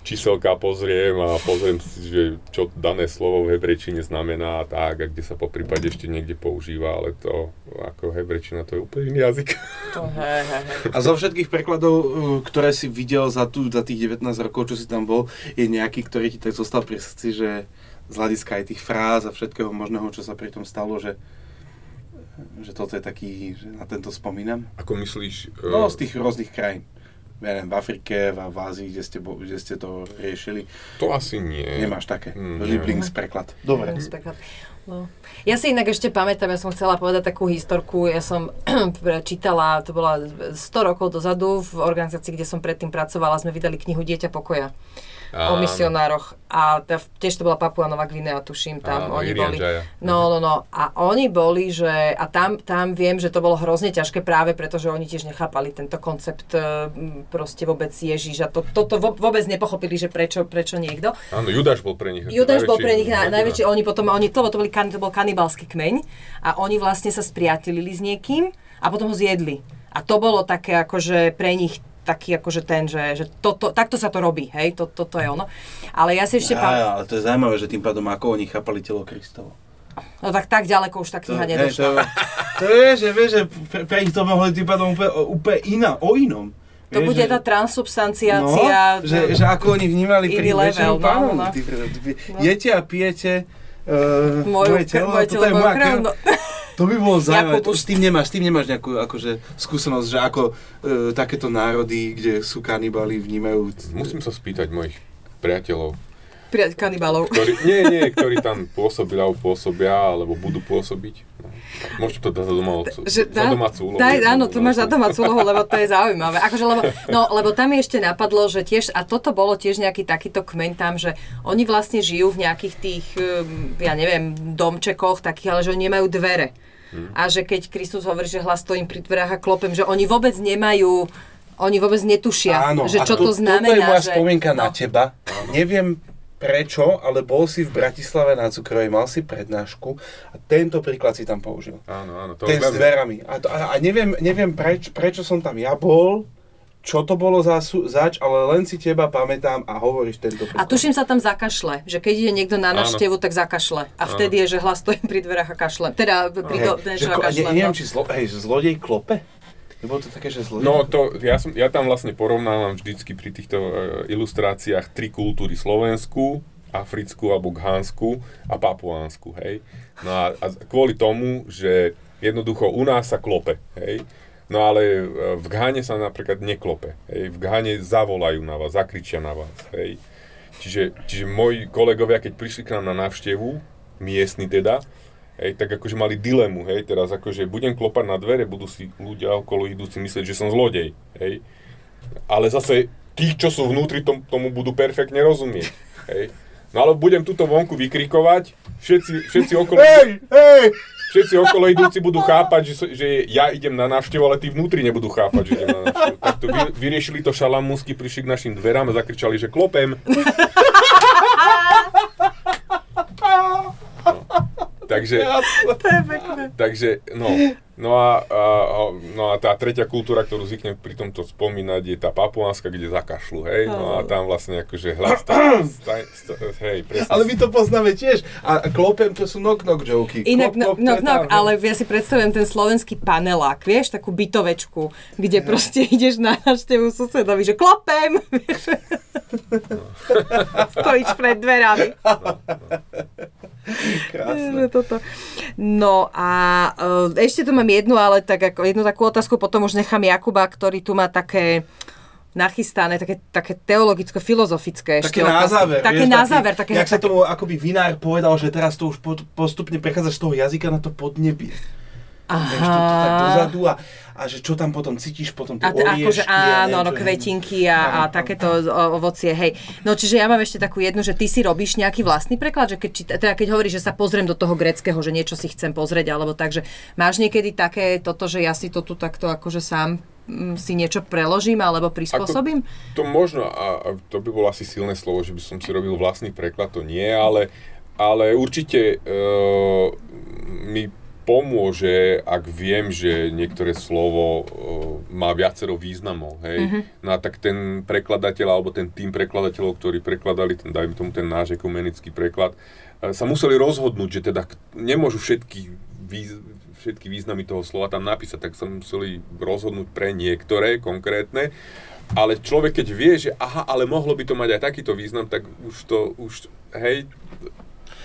[SPEAKER 3] číselka pozriem a pozriem si, že čo dané slovo v hebrejčine znamená a tak, a kde sa po prípade ešte niekde používa, ale to ako hebrejčina to je úplne iný jazyk.
[SPEAKER 2] To, hej, hej, hej.
[SPEAKER 1] A zo všetkých prekladov, uh, ktoré si videl za, tu, za tých 19 rokov, čo si tam bol, je nejaký, ktorý ti tak zostal pri srdci, že z hľadiska aj tých fráz a všetkého možného, čo sa pri tom stalo, že, že toto je taký, že na tento spomínam?
[SPEAKER 3] Ako myslíš?
[SPEAKER 1] No, z tých rôznych krajín. Ja neviem, v Afrike, v, v Ázii, kde ste, bo- kde ste to riešili.
[SPEAKER 3] To asi nie.
[SPEAKER 1] Nemáš také.
[SPEAKER 3] Mm,
[SPEAKER 1] Lieblings preklad. Dobre.
[SPEAKER 2] No. Ja si inak ešte pamätám, ja som chcela povedať takú historku, ja som čítala, to bola 100 rokov dozadu v organizácii, kde som predtým pracovala, sme vydali knihu Dieťa pokoja o misionároch a tá, tiež to bola Papua Nová Gvinea, tuším, tam
[SPEAKER 3] Áno,
[SPEAKER 2] oni boli.
[SPEAKER 3] Jaya.
[SPEAKER 2] No, no, no. A oni boli, že, a tam, tam viem, že to bolo hrozne ťažké práve preto, že oni tiež nechápali tento koncept e, proste vôbec Ježiš a to, toto vo- vôbec nepochopili, že prečo, prečo niekto.
[SPEAKER 3] Áno, Judáš bol pre nich.
[SPEAKER 2] Judáš bol pre nich na, najväčší, oni potom, oni, to, to, boli, to bol kanibalský kmeň a oni vlastne sa spriatelili s niekým a potom ho zjedli. A to bolo také akože pre nich taký akože ten, že, že to, to, takto sa to robí, hej, to, toto je ono. Ale ja si ešte
[SPEAKER 1] Á,
[SPEAKER 2] pamätám,
[SPEAKER 1] ale to je zaujímavé, že tým pádom ako oni chápali telo Kristovo.
[SPEAKER 2] no tak tak ďaleko už tá kniha
[SPEAKER 1] hej,
[SPEAKER 2] nedošla.
[SPEAKER 1] to, to je, že vieš, že pre, pre ich to mohli tým pádom úplne, úplne iná, o inom.
[SPEAKER 2] To
[SPEAKER 1] Vieš,
[SPEAKER 2] bude
[SPEAKER 1] že-
[SPEAKER 2] tá transubstanciácia.
[SPEAKER 1] No, že, že ako oni vnímali pri večerom
[SPEAKER 2] no,
[SPEAKER 1] pánom.
[SPEAKER 2] no.
[SPEAKER 1] Ty, ty, jete a pijete uh,
[SPEAKER 2] Moju,
[SPEAKER 1] moje telo,
[SPEAKER 2] moje
[SPEAKER 1] a toto
[SPEAKER 2] telo,
[SPEAKER 1] je moja
[SPEAKER 2] krv.
[SPEAKER 1] krv.
[SPEAKER 2] No.
[SPEAKER 1] To by bolo zaujímavé.
[SPEAKER 2] Jakubus.
[SPEAKER 1] S tým nemáš, s tým nemáš nejakú akože, skúsenosť, že ako uh, takéto národy, kde sú kanibali, vnímajú...
[SPEAKER 3] Musím sa spýtať mojich priateľov,
[SPEAKER 2] Priať kanibalov.
[SPEAKER 3] ktorí, nie, nie, ktorí tam pôsobili alebo pôsobia, alebo budú pôsobiť. No, môžete to dať za, domácu,
[SPEAKER 2] Že
[SPEAKER 3] za
[SPEAKER 2] dá-
[SPEAKER 3] domácu úlohu.
[SPEAKER 2] Daj, áno, to máš za domácu úlohu, lebo to je zaujímavé. Akože, lebo, no, lebo tam mi ešte napadlo, že tiež, a toto bolo tiež nejaký takýto kmeň tam, že oni vlastne žijú v nejakých tých, um, ja neviem, domčekoch takých, ale že oni nemajú dvere. A že keď Kristus hovorí, že hlas stojím pri dverách a klopem, že oni vôbec nemajú, oni vôbec netušia,
[SPEAKER 1] Áno,
[SPEAKER 2] že
[SPEAKER 1] a
[SPEAKER 2] čo to,
[SPEAKER 1] to,
[SPEAKER 2] znamená.
[SPEAKER 1] Toto je moja
[SPEAKER 2] že,
[SPEAKER 1] spomienka na
[SPEAKER 2] no.
[SPEAKER 1] teba. Neviem prečo, ale bol si v Bratislave na Cukrovej, mal si prednášku a tento príklad si tam použil.
[SPEAKER 3] Áno, áno. To
[SPEAKER 1] Ten s dverami. A, to, a, a neviem, neviem preč, prečo som tam ja bol, čo to bolo za, zač, ale len si teba pamätám a hovoríš tento príklad.
[SPEAKER 2] A tuším sa tam zakašle, že keď ide niekto na
[SPEAKER 3] Áno.
[SPEAKER 2] návštevu, tak zakašle. A vtedy je, že hlas stojím pri dverách a kašlem. Teda pri do,
[SPEAKER 1] že,
[SPEAKER 2] že
[SPEAKER 1] ko- ne, neviem,
[SPEAKER 2] no.
[SPEAKER 1] či zlo, hej, zlodej klope? Nebolo to také, že zlodej?
[SPEAKER 3] No to, ja, som, ja tam vlastne porovnávam vždycky pri týchto e, ilustráciách tri kultúry. Slovenskú, africkú alebo ghánsku a papuánsku, hej. No a, a kvôli tomu, že jednoducho u nás sa klope, hej. No ale e, v Gháne sa napríklad neklope, hej. V Gháne zavolajú na vás, zakričia na vás, hej. Čiže, čiže moji kolegovia, keď prišli k nám na návštevu, miestni teda, hej, tak akože mali dilemu, hej, teraz akože budem klopať na dvere, budú si ľudia okolo idúci myslieť, že som zlodej, hej. Ale zase tých, čo sú vnútri, tom, tomu budú perfektne rozumieť, hej. No ale budem tuto vonku vykrikovať, všetci, všetci okolo...
[SPEAKER 1] Hej, hej!
[SPEAKER 3] Všetci okolo idúci budú chápať, že, že ja idem na návštevu, ale tí vnútri nebudú chápať, že idem na návštevu. Tak to vy, vyriešili to šalamúnsky, prišli k našim dverám a zakričali, že klopem. Takže,
[SPEAKER 2] To je pekné.
[SPEAKER 3] takže, no, no a, a, no a tá tretia kultúra, ktorú zvyknem pri tomto spomínať, je tá papuánska, kde zakašľú, hej, no a tam vlastne akože hlas, hej, presne.
[SPEAKER 1] Ale my to poznáme tiež. A klopem to sú knock-knock joky.
[SPEAKER 2] Inak, no, no, no,
[SPEAKER 1] tam,
[SPEAKER 2] ale ja si predstavujem ten slovenský panelák, vieš, takú bytovečku, kde proste ideš na návštevu susedovi, že klopem, vieš. Stojíš pred dverami.
[SPEAKER 1] Krásne.
[SPEAKER 2] Že Toto. No a uh, ešte tu mám jednu, ale tak ako jednu takú otázku, potom už nechám Jakuba, ktorý tu má také nachystané, také, také teologicko-filozofické ešte
[SPEAKER 1] Také na
[SPEAKER 2] otázky.
[SPEAKER 1] záver.
[SPEAKER 2] Také
[SPEAKER 1] vieš,
[SPEAKER 2] na
[SPEAKER 1] taký-
[SPEAKER 2] záver. Také,
[SPEAKER 1] Jak sa
[SPEAKER 2] také,
[SPEAKER 1] tomu akoby vinár povedal, že teraz to už pod, postupne prechádza z toho jazyka na to podnebie. Vieš, to, to tak dozadu a, a že čo tam potom cítiš, potom tie
[SPEAKER 2] a t- akože
[SPEAKER 1] oriešky. a
[SPEAKER 2] áno,
[SPEAKER 1] neviem,
[SPEAKER 2] no, kvetinky a, a takéto ovocie, hej. No čiže ja mám ešte takú jednu, že ty si robíš nejaký vlastný preklad, že keď, číta, teda keď hovoríš, že sa pozriem do toho greckého, že niečo si chcem pozrieť, alebo tak, že máš niekedy také toto, že ja si to tu takto akože sám mm, si niečo preložím alebo prispôsobím?
[SPEAKER 3] To možno, a, a to by bolo asi silné slovo, že by som si robil vlastný preklad, to nie, ale, ale určite uh, mi pomôže, ak viem, že niektoré slovo uh, má viacero významov, hej. Mm-hmm. No a tak ten prekladateľ, alebo ten tým prekladateľov, ktorí prekladali, ten, dajme tomu ten náš ekumenický preklad, e, sa museli rozhodnúť, že teda nemôžu všetky, výz, všetky významy toho slova tam napísať, tak sa museli rozhodnúť pre niektoré konkrétne. Ale človek, keď vie, že aha, ale mohlo by to mať aj takýto význam, tak už to, už, hej,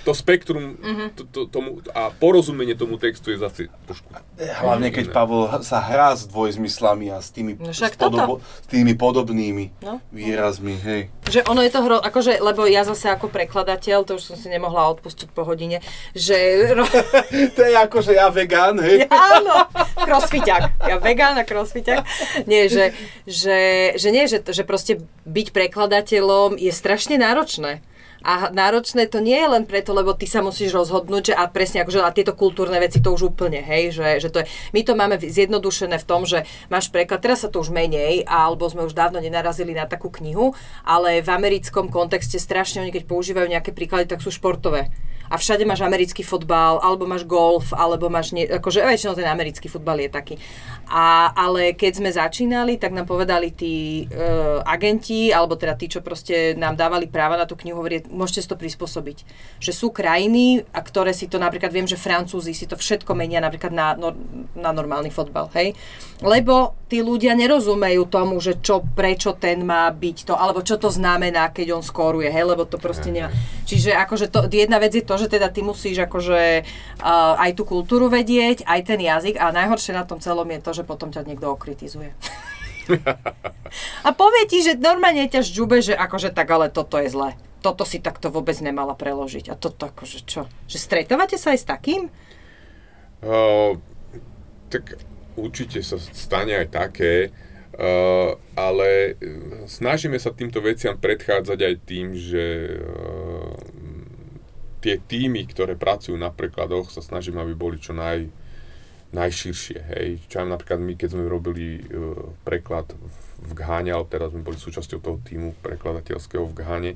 [SPEAKER 3] to spektrum mm-hmm. to, to, tomu, a porozumenie tomu textu je zase trošku...
[SPEAKER 1] Hlavne keď Pavel sa hrá s dvojzmyslami a s tými,
[SPEAKER 2] No
[SPEAKER 1] s, podobo, s tými podobnými
[SPEAKER 2] No.
[SPEAKER 1] výrazmi, hej.
[SPEAKER 2] Že ono je to hro, akože, lebo ja zase ako prekladateľ, to už som si nemohla odpustiť po hodine, že...
[SPEAKER 1] to je ako, že ja vegán, hej.
[SPEAKER 2] Áno, crossfiťak. Ja vegán a crossfiťak. Nie, že, že, že nie, že, že proste byť prekladateľom je strašne náročné. A náročné to nie je len preto, lebo ty sa musíš rozhodnúť, že a presne akože a tieto kultúrne veci to už úplne, hej, že, že to je, my to máme zjednodušené v tom, že máš preklad, teraz sa to už menej, alebo sme už dávno nenarazili na takú knihu, ale v americkom kontexte strašne oni keď používajú nejaké príklady, tak sú športové a všade máš americký fotbal, alebo máš golf, alebo máš, nie, akože väčšinou ten americký futbal je taký. A, ale keď sme začínali, tak nám povedali tí uh, agenti, alebo teda tí, čo proste nám dávali práva na tú knihu, hovorí, môžete si to prispôsobiť. Že sú krajiny, a ktoré si to, napríklad viem, že Francúzi si to všetko menia napríklad na, nor, na normálny fotbal, hej? Lebo tí ľudia nerozumejú tomu, že čo, prečo ten má byť to, alebo čo to znamená, keď on skoruje, hej? Lebo to proste nemá. Čiže akože to, jedna vec je to, že teda ty musíš akože uh, aj tú kultúru vedieť, aj ten jazyk a najhoršie na tom celom je to, že potom ťa niekto okritizuje. a povie ti, že normálne ťa žďube, že akože tak, ale toto je zlé. Toto si takto vôbec nemala preložiť. A toto akože čo? Že stretávate sa aj s takým?
[SPEAKER 3] Uh, tak určite sa stane aj také, uh, ale snažíme sa týmto veciam predchádzať aj tým, že uh, tie týmy, ktoré pracujú na prekladoch, sa snažíme, aby boli čo naj, najširšie. Hej. Čo aj napríklad my, keď sme robili uh, preklad v, v Ghane, alebo teraz sme boli súčasťou toho týmu prekladateľského v Ghane,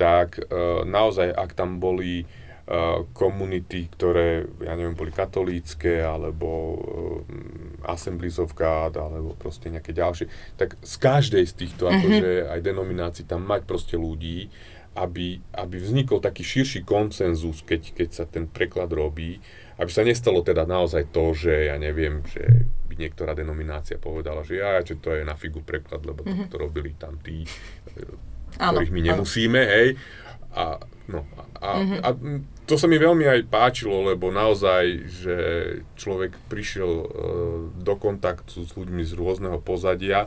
[SPEAKER 3] tak uh, naozaj, ak tam boli uh, komunity, ktoré, ja neviem, boli katolícke, alebo uh, Assemblies of God, alebo proste nejaké ďalšie, tak z každej z týchto, mm-hmm. akože aj denominácií tam mať proste ľudí, aby, aby vznikol taký širší konsenzus, keď, keď sa ten preklad robí, aby sa nestalo teda naozaj to, že ja neviem, že by niektorá denominácia povedala, že ja, čo to je na figu preklad, lebo mm-hmm. to, to robili tam tí,
[SPEAKER 2] Áno,
[SPEAKER 3] ktorých my
[SPEAKER 2] áno.
[SPEAKER 3] nemusíme, hej. A, no, a,
[SPEAKER 2] Mhm.
[SPEAKER 3] a to sa mi veľmi aj páčilo, lebo naozaj, že človek prišiel e, do kontaktu s ľuďmi z rôzneho pozadia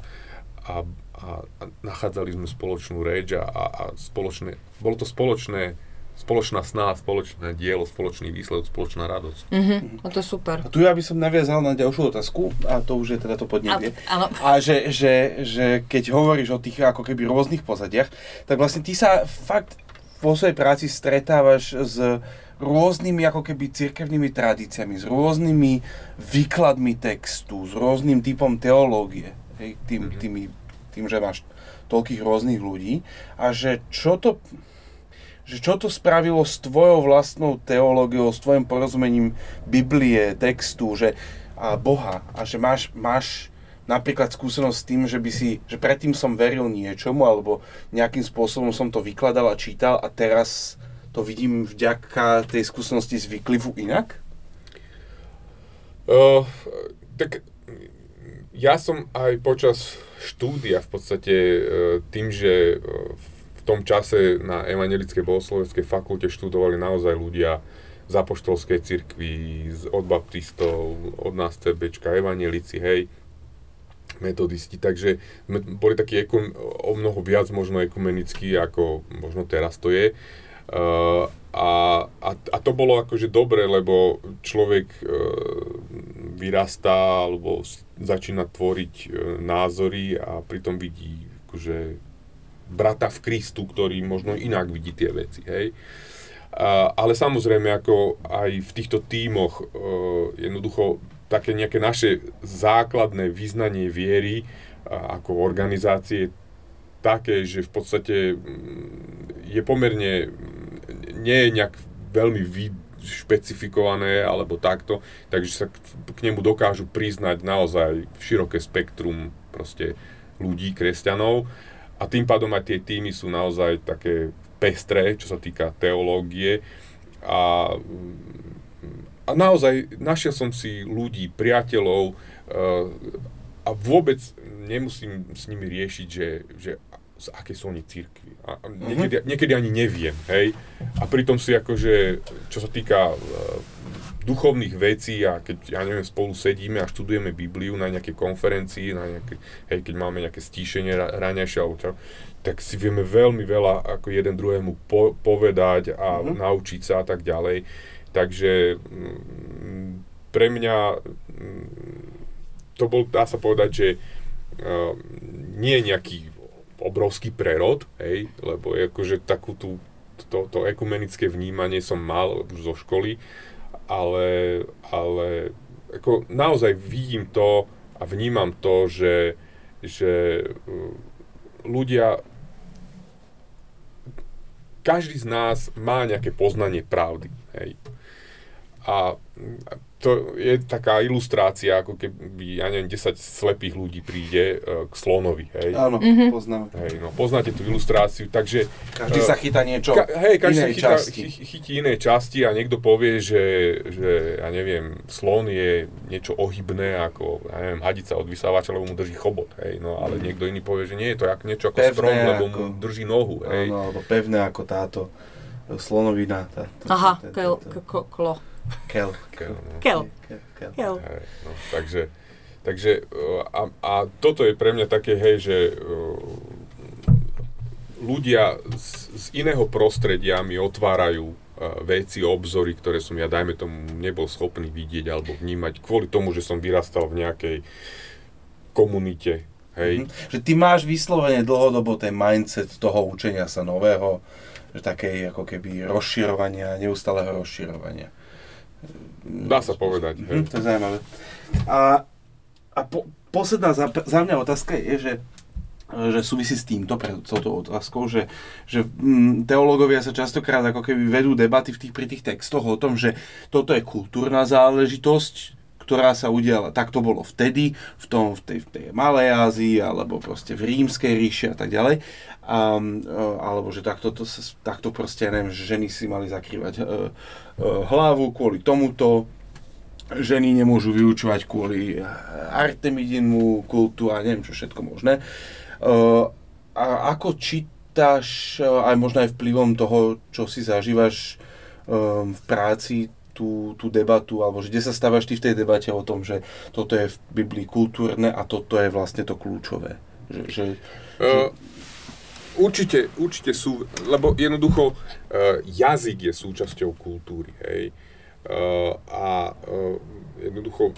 [SPEAKER 3] a, a, a nachádzali sme spoločnú reč a, a, a spoločné, bolo to spoločné, spoločná snaha, spoločné dielo, spoločný výsledok, spoločná radosť.
[SPEAKER 2] Mhm, no to je super.
[SPEAKER 1] A tu ja by som naviazal na ďalšiu otázku, a to už je teda to podnetie.
[SPEAKER 2] Áno.
[SPEAKER 1] A že, že, že keď hovoríš o tých ako keby rôznych pozadiach, tak vlastne ty sa fakt vo svojej práci stretávaš s rôznymi ako keby cirkevnými tradíciami, s rôznymi výkladmi textu, s rôznym typom teológie, hej, tým,
[SPEAKER 3] Mhm.
[SPEAKER 1] tými, tým, že máš toľkých rôznych ľudí a že čo to, že čo to spravilo s tvojou vlastnou teológiou, s tvojim porozumením Biblie, textu, že a Boha a že máš, máš napríklad skúsenosť s tým, že by si, že predtým som veril niečomu alebo nejakým spôsobom som to vykladal a čítal a teraz to vidím vďaka tej skúsenosti z výklivu inak?
[SPEAKER 3] Uh, tak ja som aj počas štúdia v podstate uh, tým, že uh, v tom čase na Evangelickej bohoslovenskej fakulte študovali naozaj ľudia z apoštolskej cirkvi, od baptistov, od nás CBčka, evangelici, hej, metodisti, takže boli takí o mnoho viac možno ekumenickí, ako možno teraz to je. A, a, a to bolo akože dobre, lebo človek uh, vyrastá alebo začína tvoriť uh, názory a pritom vidí akože brata v Kristu, ktorý možno inak vidí tie veci, hej. A, ale samozrejme, ako aj v týchto tímoch uh, jednoducho také nejaké naše základné vyznanie viery a, ako organizácie také, že v podstate mm, je pomerne, mm, nie je nejak veľmi vy, špecifikované alebo takto, takže sa k, k nemu dokážu priznať naozaj široké spektrum proste ľudí, kresťanov. A tým pádom aj tie týmy sú naozaj také pestré, čo sa týka teológie. A, a naozaj našiel som si ľudí, priateľov a vôbec nemusím s nimi riešiť, že, že z akej sú oni církvy. A niekedy, mm-hmm. niekedy ani neviem, hej. A pritom si akože, čo sa týka uh, duchovných vecí a keď, ja neviem, spolu sedíme a študujeme Bibliu na nejakej konferencii, na nejaké, hej, keď máme nejaké stíšenie raňajšie alebo čo, tak si vieme veľmi veľa ako jeden druhému po, povedať a mm-hmm. naučiť sa a tak ďalej. Takže m, pre mňa m, to bol, dá sa povedať, že uh, nie je nejaký obrovský prerod, hej, lebo akože takú tú, to, to ekumenické vnímanie som mal už zo školy, ale, ale ako naozaj vidím to a vnímam to, že, že uh, ľudia každý z nás má nejaké poznanie pravdy. Hej. A to je taká ilustrácia, ako keby, ja neviem, 10 slepých ľudí príde uh, k slonovi, hej.
[SPEAKER 1] Áno, mm-hmm. poznáme.
[SPEAKER 3] Hej, no, poznáte tú ilustráciu, takže...
[SPEAKER 1] Každý uh, sa chytá niečo ka-
[SPEAKER 3] hej, každý
[SPEAKER 1] inej chytá, časti.
[SPEAKER 3] Chy, chytí iné časti a niekto povie, že, že, ja neviem, slon je niečo ohybné, ako, ja neviem, hadica od vysávača, lebo mu drží chobot, hej, no, ale mm. niekto iný povie, že nie je to jak, niečo ako pevné strom, lebo ako, mu drží nohu, hej.
[SPEAKER 1] Áno, alebo pevné ako táto slonovina. Tá,
[SPEAKER 2] tá, Aha, klo.
[SPEAKER 1] Kel.
[SPEAKER 3] Kel, no.
[SPEAKER 2] Kel. Kel. Kel.
[SPEAKER 3] Hej, no, takže, takže a, a toto je pre mňa také, hej, že ľudia z, z iného prostredia mi otvárajú veci, obzory, ktoré som ja, dajme tomu, nebol schopný vidieť alebo vnímať kvôli tomu, že som vyrastal v nejakej komunite, hej.
[SPEAKER 1] Mm-hmm. Že ty máš vyslovene dlhodobo ten mindset toho učenia sa nového, že takej ako keby rozširovania, neustáleho rozširovania.
[SPEAKER 3] Dá sa povedať.
[SPEAKER 1] Hej. to je zaujímavé. A, a po, posledná za, za mňa otázka je, že že súvisí s týmto, pre touto otázkou, že, že mm, teológovia sa častokrát ako keby vedú debaty v tých, pri tých textoch o tom, že toto je kultúrna záležitosť, ktorá sa udiala, tak to bolo vtedy, v, tom, v, tej, v tej Malej Ázii, alebo proste v Rímskej ríši a tak ďalej. A, alebo že takto, to, takto proste, neviem, že ženy si mali zakrývať uh, hlavu kvôli tomuto, ženy nemôžu vyučovať kvôli Artemidinmu kultu a neviem čo všetko možné. A ako čítaš aj možno aj vplyvom toho, čo si zažívaš v práci, tú, tú debatu, alebo že kde sa stávaš ty v tej debate o tom, že toto je v Biblii kultúrne a toto je vlastne to kľúčové. Že, že, uh,
[SPEAKER 3] Určite, určite sú, lebo jednoducho uh, jazyk je súčasťou kultúry, hej. Uh, a uh, jednoducho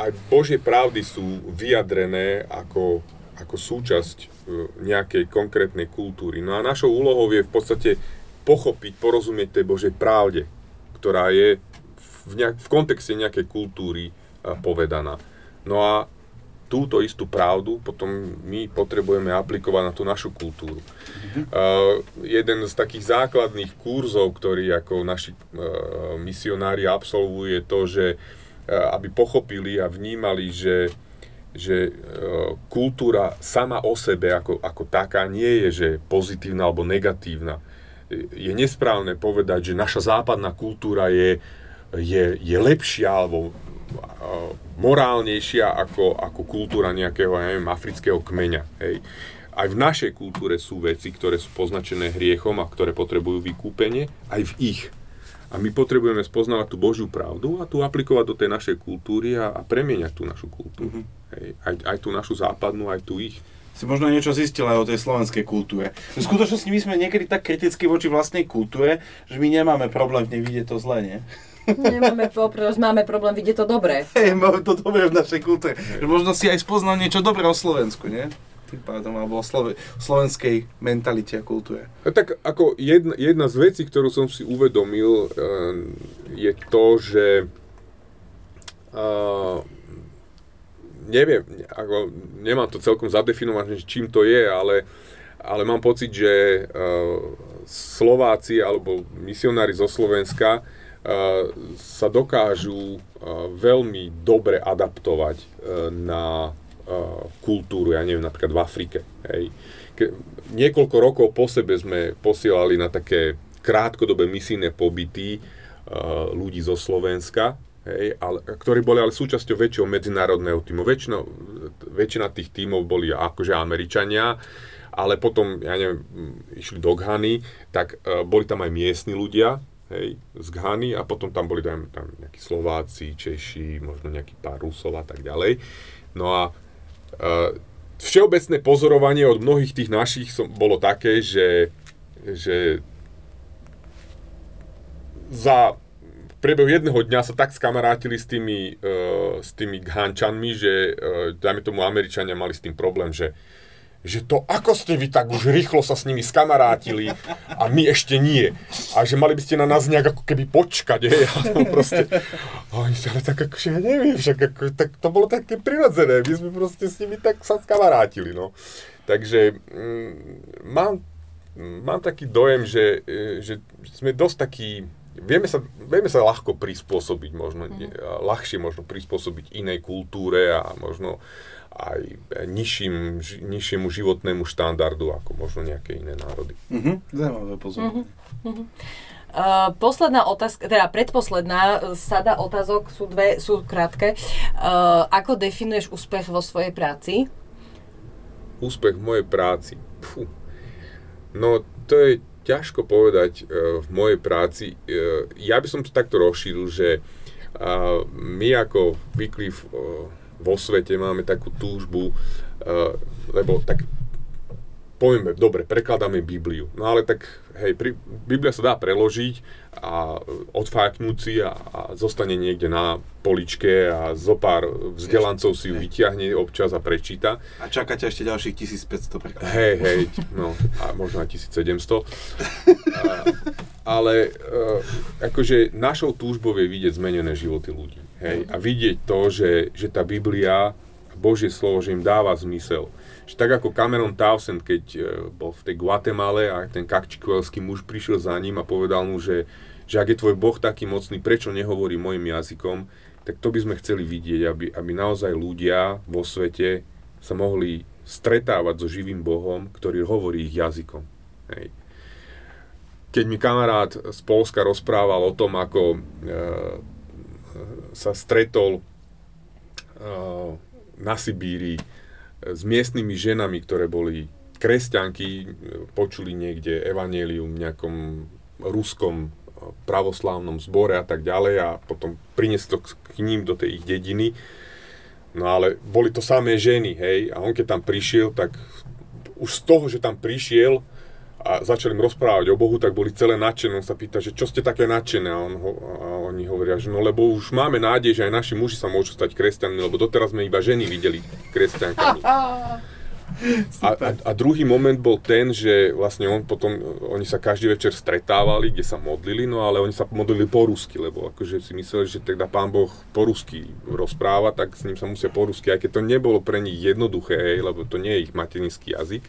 [SPEAKER 3] aj Božie pravdy sú vyjadrené ako, ako súčasť nejakej konkrétnej kultúry. No a našou úlohou je v podstate pochopiť, porozumieť tej Božej pravde, ktorá je v, nejak, v kontexte nejakej kultúry povedaná. No a túto istú pravdu potom my potrebujeme aplikovať na tú našu kultúru. Mm-hmm. Uh, jeden z takých základných kurzov, ktorý ako naši uh, misionári absolvujú, je to, že uh, aby pochopili a vnímali, že, že uh, kultúra sama o sebe ako, ako taká nie je že pozitívna alebo negatívna. Je nesprávne povedať, že naša západná kultúra je, je, je lepšia alebo morálnejšia ako, ako kultúra nejakého, ja neviem, afrického kmeňa. Hej. Aj v našej kultúre sú veci, ktoré sú poznačené hriechom a ktoré potrebujú vykúpenie, aj v ich. A my potrebujeme spoznávať tú Božiu pravdu a tu aplikovať do tej našej kultúry a, a premieňať tú našu kultúru. Mm-hmm. Hej. Aj, aj tú našu západnú, aj tú ich
[SPEAKER 1] si možno niečo zistil aj o tej slovenskej kultúre. V skutočnosti my sme niekedy tak kriticky voči vlastnej kultúre, že my nemáme problém v nej vidieť to zle, nie?
[SPEAKER 2] Nemáme poprosť, máme problém vidieť to dobré.
[SPEAKER 1] Hej, máme to dobré v našej kultúre. Že možno si aj spoznal niečo dobré o Slovensku, nie? Tým pádom, alebo o slove, slovenskej mentalite a kultúre.
[SPEAKER 3] A tak ako jedna, jedna z vecí, ktorú som si uvedomil, uh, je to, že uh, neviem, ako, nemám to celkom zadefinované, čím to je, ale, ale mám pocit, že uh, Slováci alebo misionári zo Slovenska sa dokážu veľmi dobre adaptovať na kultúru, ja neviem, napríklad v Afrike. Hej. Ke, niekoľko rokov po sebe sme posielali na také krátkodobé misijné pobyty ľudí zo Slovenska, hej, ale, ktorí boli ale súčasťou väčšieho medzinárodného týmu. Väčšina, väčšina tých tímov boli akože Američania, ale potom, ja neviem, išli do Ghany, tak boli tam aj miestni ľudia, hej, z Ghany a potom tam boli tam, tam nejakí Slováci, Češi, možno nejaký pár Rusov a tak ďalej. No a uh, všeobecné pozorovanie od mnohých tých našich som, bolo také, že, že za priebehu jedného dňa sa tak skamarátili s tými, uh, s tými Ghančanmi, že, uh, dajme tomu, Američania mali s tým problém, že že to ako ste vy tak už rýchlo sa s nimi skamarátili a my ešte nie. A že mali by ste na nás nejak ako keby počkať, je? A to proste, oni ale tak ja neviem, však ako, tak to bolo také prirodzené, my sme proste s nimi tak sa skamarátili, no. Takže mm, mám, mám taký dojem, že, e, že sme dosť taký, vieme sa, vieme sa ľahko prispôsobiť, možno, mm. ľahšie možno prispôsobiť inej kultúre a možno aj nižším, nižšiemu životnému štandardu ako možno nejaké iné národy.
[SPEAKER 4] Uh-huh. Zaujímavé pozorenie.
[SPEAKER 2] Uh-huh. Uh, posledná otázka, teda predposledná sada otázok sú dve, sú krátke. Uh, ako definuješ úspech vo svojej práci?
[SPEAKER 3] Úspech v mojej práci? Puh. No, to je ťažko povedať uh, v mojej práci. Uh, ja by som to takto rozšíril, že uh, my ako Wycliffe uh, vo svete máme takú túžbu, uh, lebo tak povieme, dobre, prekladáme Bibliu. No ale tak, hej, pri, Biblia sa dá preložiť a odfáknúť si a, a zostane niekde na poličke a zo pár vzdelancov si ju vyťahne občas a prečíta.
[SPEAKER 4] A čakáte ešte ďalších 1500 prekladov.
[SPEAKER 3] Hej, hej, no a možno aj 1700. A, ale uh, akože našou túžbou je vidieť zmenené životy ľudí. Hej, a vidieť to, že, že tá Biblia, Božie slovo, že im dáva zmysel. Že tak ako Cameron Townsend, keď uh, bol v tej Guatemale a ten kakčikuelský muž prišiel za ním a povedal mu, že, že ak je tvoj Boh taký mocný, prečo nehovorí mojim jazykom, tak to by sme chceli vidieť, aby, aby naozaj ľudia vo svete sa mohli stretávať so živým Bohom, ktorý hovorí ich jazykom. Hej. Keď mi kamarát z Polska rozprával o tom, ako uh, sa stretol uh, na Sibíri eh, s miestnymi ženami, ktoré boli kresťanky, počuli niekde evanelium v nejakom ruskom pravoslávnom zbore a tak ďalej a potom priniesli to k ním do tej ich dediny. No ale boli to samé ženy, hej, a on keď tam prišiel, tak už z toho, že tam prišiel, a začali im rozprávať o Bohu, tak boli celé nadšené. On sa pýta, že čo ste také nadšené? A, on ho, a oni hovoria, že no lebo už máme nádej, že aj naši muži sa môžu stať kresťanmi, lebo doteraz sme iba ženy videli kresťankami. A, a, a druhý moment bol ten, že vlastne on potom, oni sa každý večer stretávali, kde sa modlili, no ale oni sa modlili po rusky, lebo akože si mysleli, že teda pán Boh po rusky rozpráva, tak s ním sa musia po rusky, aj keď to nebolo pre nich jednoduché, hej, lebo to nie je ich materinský jazyk.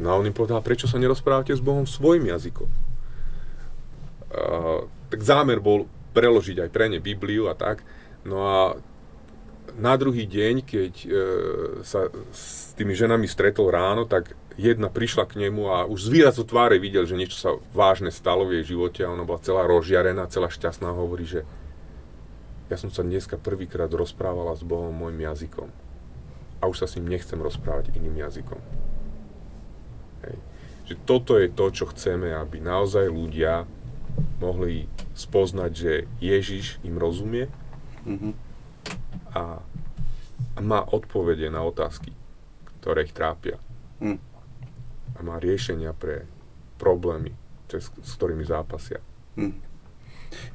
[SPEAKER 3] No a on im povedal, prečo sa nerozprávate s Bohom svojim jazykom? Uh, tak zámer bol preložiť aj pre ne Bibliu a tak. No a na druhý deň, keď uh, sa s tými ženami stretol ráno, tak jedna prišla k nemu a už z výrazu tváre videl, že niečo sa vážne stalo v jej živote a ona bola celá rozžiarená, celá šťastná a hovorí, že ja som sa dneska prvýkrát rozprávala s Bohom môjim jazykom a už sa s ním nechcem rozprávať iným jazykom. Že toto je to, čo chceme, aby naozaj ľudia mohli spoznať, že Ježiš im rozumie mm-hmm. a, a má odpovede na otázky, ktoré ich trápia. Mm. A má riešenia pre problémy, cez, s ktorými zápasia. Mm.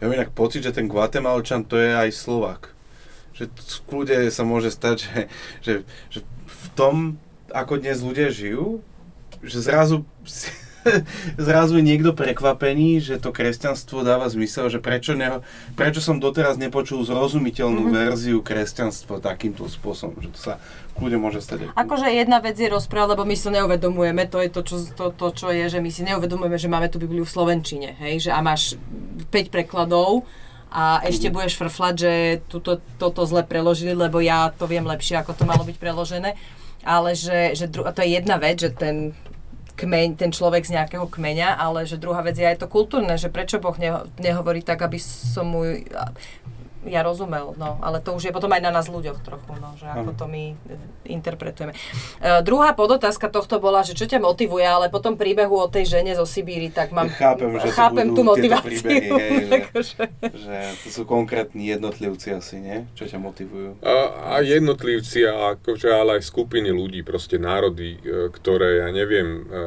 [SPEAKER 4] Ja mám inak pocit, že ten Guatemalčan to je aj Slovak. Že v kľude sa môže stať, že, že, že v tom, ako dnes ľudia žijú, že zrazu zrazu je niekto prekvapený, že to kresťanstvo dáva zmysel, že prečo, ne, prečo som doteraz nepočul zrozumiteľnú mm-hmm. verziu kresťanstva takýmto spôsobom, že to sa kľudne môže stať.
[SPEAKER 2] Akože jedna vec je rozprávať, lebo my si neuvedomujeme, to je to čo, to, to, čo je, že my si neuvedomujeme, že máme tú Bibliu v Slovenčine, hej, že a máš 5 prekladov, a ešte budeš frflať, že tuto, toto zle preložili, lebo ja to viem lepšie, ako to malo byť preložené. Ale že, že dru- a to je jedna vec, že ten kmeň, ten človek z nejakého kmeňa, ale že druhá vec je aj to kultúrne, že prečo Boh neho, nehovorí tak, aby som mu ja rozumel, no, ale to už je potom aj na nás ľuďoch trochu, no, že ako to my interpretujeme. Uh, druhá podotázka tohto bola, že čo ťa motivuje, ale potom príbehu o tej žene zo Sibíry, tak mám,
[SPEAKER 4] chápem, že
[SPEAKER 2] chápem tú motiváciu.
[SPEAKER 4] Príbehy, hej, že, akože. že to sú konkrétni jednotlivci asi, nie? Čo ťa motivujú?
[SPEAKER 3] A, a jednotlivci, a akože, ale aj skupiny ľudí, proste národy, e, ktoré, ja neviem, e,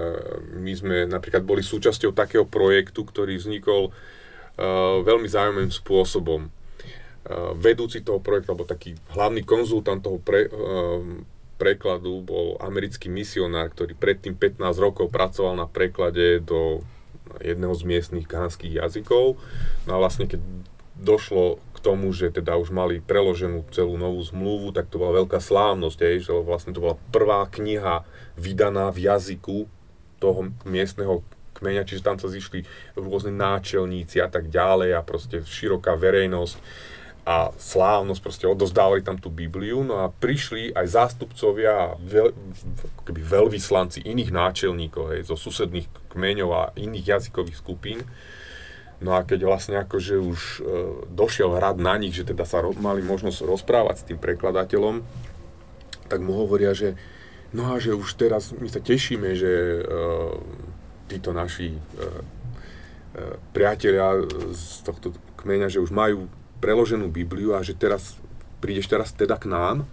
[SPEAKER 3] my sme napríklad boli súčasťou takého projektu, ktorý vznikol veľmi zaujímavým spôsobom vedúci toho projektu, alebo taký hlavný konzultant toho pre, eh, prekladu bol americký misionár, ktorý predtým 15 rokov pracoval na preklade do jedného z miestnych gánskych jazykov. No a vlastne keď došlo k tomu, že teda už mali preloženú celú novú zmluvu, tak to bola veľká slávnosť, aj, že vlastne to bola prvá kniha vydaná v jazyku toho miestneho kmeňa, čiže tam sa zišli rôzne náčelníci a tak ďalej a proste široká verejnosť a slávnosť, proste odozdávali tam tú Bibliu, no a prišli aj zástupcovia, veľ, keby veľvyslanci iných náčelníkov, hej, zo susedných kmeňov a iných jazykových skupín. No a keď vlastne akože už e, došiel hrad na nich, že teda sa ro, mali možnosť rozprávať s tým prekladateľom, tak mu hovoria, že no a že už teraz my sa tešíme, že e, títo naši e, e, priatelia z tohto kmeňa, že už majú preloženú Bibliu a že teraz prídeš teraz teda k nám.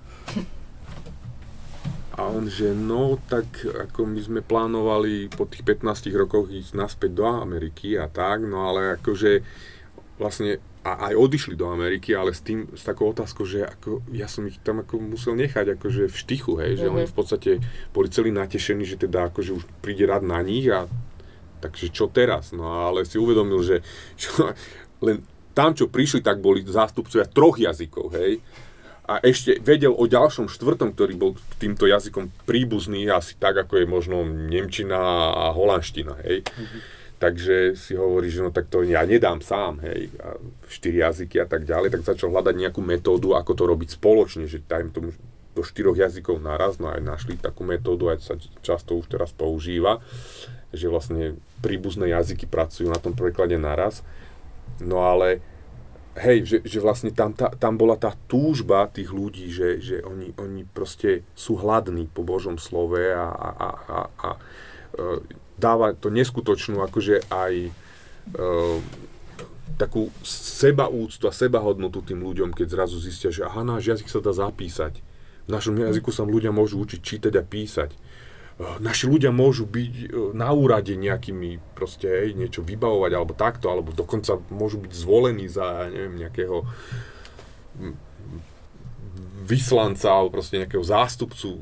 [SPEAKER 3] A on, že no, tak ako my sme plánovali po tých 15 rokoch ísť naspäť do Ameriky a tak, no ale akože vlastne a aj odišli do Ameriky, ale s tým, s takou otázkou, že ako, ja som ich tam ako musel nechať akože v štichu, hej, že mm-hmm. oni v podstate boli celí natešení, že teda akože už príde rad na nich a takže čo teraz? No ale si uvedomil, že čo, len tam, čo prišli, tak boli zástupcovia troch jazykov, hej. A ešte vedel o ďalšom štvrtom, ktorý bol týmto jazykom príbuzný, asi tak, ako je možno Nemčina a Holandština, hej. Mm-hmm. Takže si hovorí, že no tak to ja nedám sám, hej, a štyri jazyky a tak ďalej, tak začal hľadať nejakú metódu, ako to robiť spoločne, že dajme tomu do štyroch jazykov naraz, no aj našli takú metódu, aj sa často už teraz používa, že vlastne príbuzné jazyky pracujú na tom preklade naraz. No ale hej, že, že vlastne tam, tá, tam bola tá túžba tých ľudí, že, že oni, oni proste sú hladní po Božom slove a, a, a, a, a e, dáva to neskutočnú akože aj e, takú sebaúctu a sebahodnotu tým ľuďom, keď zrazu zistia, že aha, náš jazyk sa dá zapísať. V našom jazyku sa ľudia môžu učiť čítať a písať naši ľudia môžu byť e, na úrade nejakými proste hej, niečo vybavovať alebo takto, alebo dokonca môžu byť zvolení za, neviem, nejakého vyslanca alebo proste nejakého zástupcu e,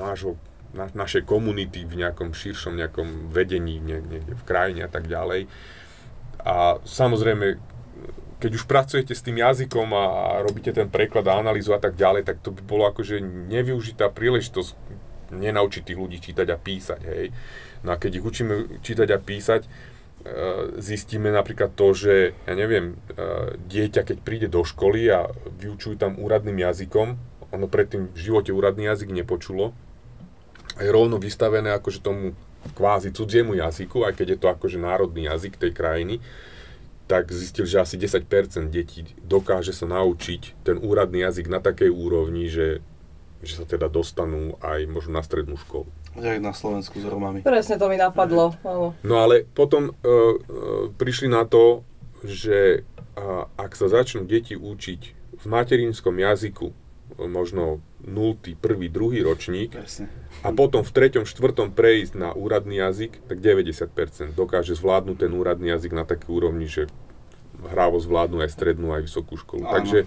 [SPEAKER 3] nášho, na, našej komunity v nejakom širšom nejakom vedení niekde v krajine a tak ďalej. A samozrejme, keď už pracujete s tým jazykom a robíte ten preklad a analýzu a tak ďalej, tak to by bolo akože nevyužitá príležitosť nenaučiť tých ľudí čítať a písať, hej. No a keď ich učíme čítať a písať, e, zistíme napríklad to, že, ja neviem, e, dieťa, keď príde do školy a vyučujú tam úradným jazykom, ono predtým v živote úradný jazyk nepočulo, je rovno vystavené akože tomu kvázi cudziemu jazyku, aj keď je to akože národný jazyk tej krajiny, tak zistil, že asi 10% detí dokáže sa naučiť ten úradný jazyk na takej úrovni, že že sa teda dostanú aj možno na strednú školu.
[SPEAKER 4] Jak na Slovensku s Romami.
[SPEAKER 2] Presne to mi napadlo.
[SPEAKER 3] No ale potom uh, uh, prišli na to, že uh, ak sa začnú deti učiť v materinskom jazyku, možno 0., 1., 2. ročník Presne. a potom v 3., 4. prejsť na úradný jazyk, tak 90% dokáže zvládnuť ten úradný jazyk na takej úrovni, že hrávo zvládnu aj strednú, aj vysokú školu. Áno. Takže,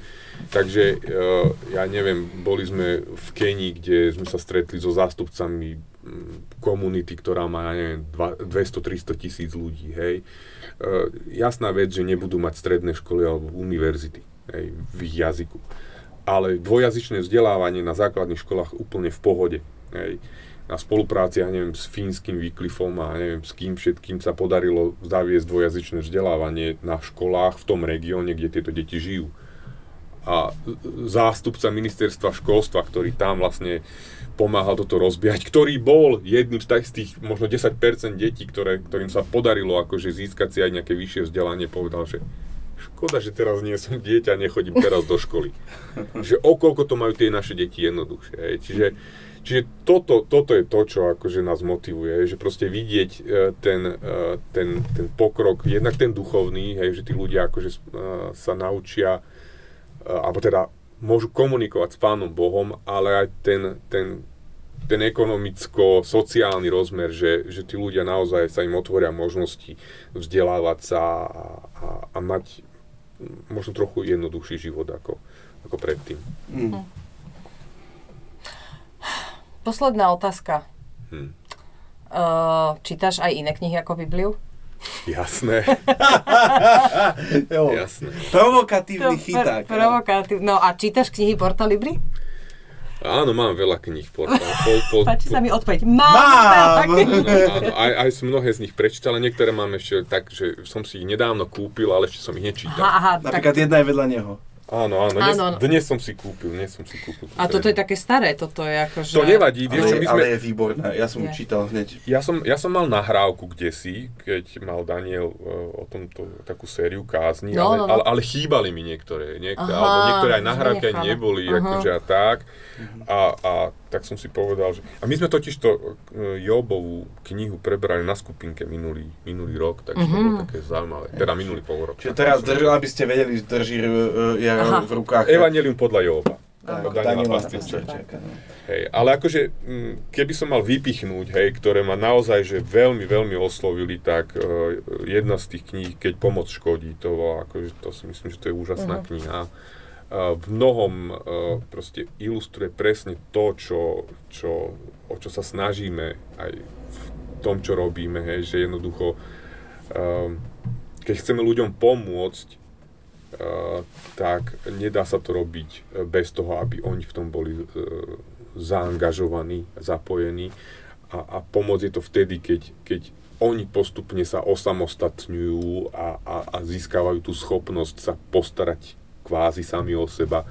[SPEAKER 3] takže uh, ja neviem, boli sme v Kenii, kde sme sa stretli so zástupcami mm, komunity, ktorá má, ja neviem, 200-300 tisíc ľudí, hej. E, jasná vec, že nebudú mať stredné školy alebo univerzity, hej, v ich jazyku. Ale dvojazyčné vzdelávanie na základných školách úplne v pohode, hej na spolupráci, ja neviem, s fínskym výklifom a neviem, s kým všetkým sa podarilo zaviesť dvojazyčné vzdelávanie na školách v tom regióne, kde tieto deti žijú. A zástupca ministerstva školstva, ktorý tam vlastne pomáhal toto rozbiehať, ktorý bol jedným z tých, možno 10% detí, ktoré, ktorým sa podarilo akože získať si aj nejaké vyššie vzdelanie, povedal, že škoda, že teraz nie som dieťa, nechodím teraz do školy. že okolko to majú tie naše deti jednoduchšie. Čiže Čiže toto, toto je to, čo akože nás motivuje, že proste vidieť e, ten, e, ten, ten pokrok, jednak ten duchovný, hej, že tí ľudia akože e, sa naučia, alebo teda môžu komunikovať s Pánom Bohom, ale aj ten, ten, ten ekonomicko-sociálny rozmer, že, že tí ľudia naozaj sa im otvoria možnosti vzdelávať sa a, a, a mať možno trochu jednoduchší život ako, ako predtým. Mm.
[SPEAKER 2] Posledná otázka. Hm. Uh, čítaš aj iné knihy ako Bibliu?
[SPEAKER 3] Jasné.
[SPEAKER 1] jo. Jasné. Provokatívny to chyták.
[SPEAKER 2] Pr- provokatív. No a čítaš knihy Porta Libri?
[SPEAKER 3] Áno, mám veľa kníh. Porta, pol, pol,
[SPEAKER 2] Páči sa mi odpoveď. Mám,
[SPEAKER 3] mám. Áno, áno, aj, aj som mnohé z nich prečítal, ale niektoré mám ešte tak, že som si ich nedávno kúpil, ale ešte som ich nečítal. Aha,
[SPEAKER 1] aha, Napríklad tak... jedna je vedľa neho.
[SPEAKER 3] Áno, áno, dnes, áno. dnes som si kúpil, dnes som si kúpil.
[SPEAKER 2] A toto je také staré, toto je akože...
[SPEAKER 3] To nevadí,
[SPEAKER 1] vieš čo, my sme... Ale je výborné, ja som ju čítal hneď.
[SPEAKER 3] Ja som, ja som mal nahrávku kde si, keď mal Daniel uh, o tomto takú sériu kázni, no, ale, no, no. Ale, ale chýbali mi niektoré, niektoré, Aha, alebo niektoré aj nahrávky neboli, Aha. akože a tak. A, a tak som si povedal, že... A my sme totiž to uh, Jobovú knihu prebrali na skupinke minulý, minulý rok, takže mm-hmm. to bolo mhm. také zaujímavé. Teda minulý pol rok.
[SPEAKER 1] Čiže teraz, drž, aby ste vedeli, drží uh, ja v rukách.
[SPEAKER 3] Evangelium podľa Joba. Hej, ale akože, keby som mal vypichnúť, hej, ktoré ma naozaj že veľmi, veľmi oslovili, tak uh, jedna z tých kníh, Keď pomoc škodí, to akože, to si myslím, že to je úžasná uh-huh. kniha. V mnohom uh, proste ilustruje presne to, čo, čo, o čo sa snažíme aj v tom, čo robíme, hej, že jednoducho, uh, keď chceme ľuďom pomôcť, Eh, tak nedá sa to robiť eh, bez toho, aby oni v tom boli zaangažovaní, zapojení. A, a pomoc je to vtedy, keď, keď oni postupne sa osamostatňujú a, a, a získavajú tú schopnosť sa postarať kvázi sami o seba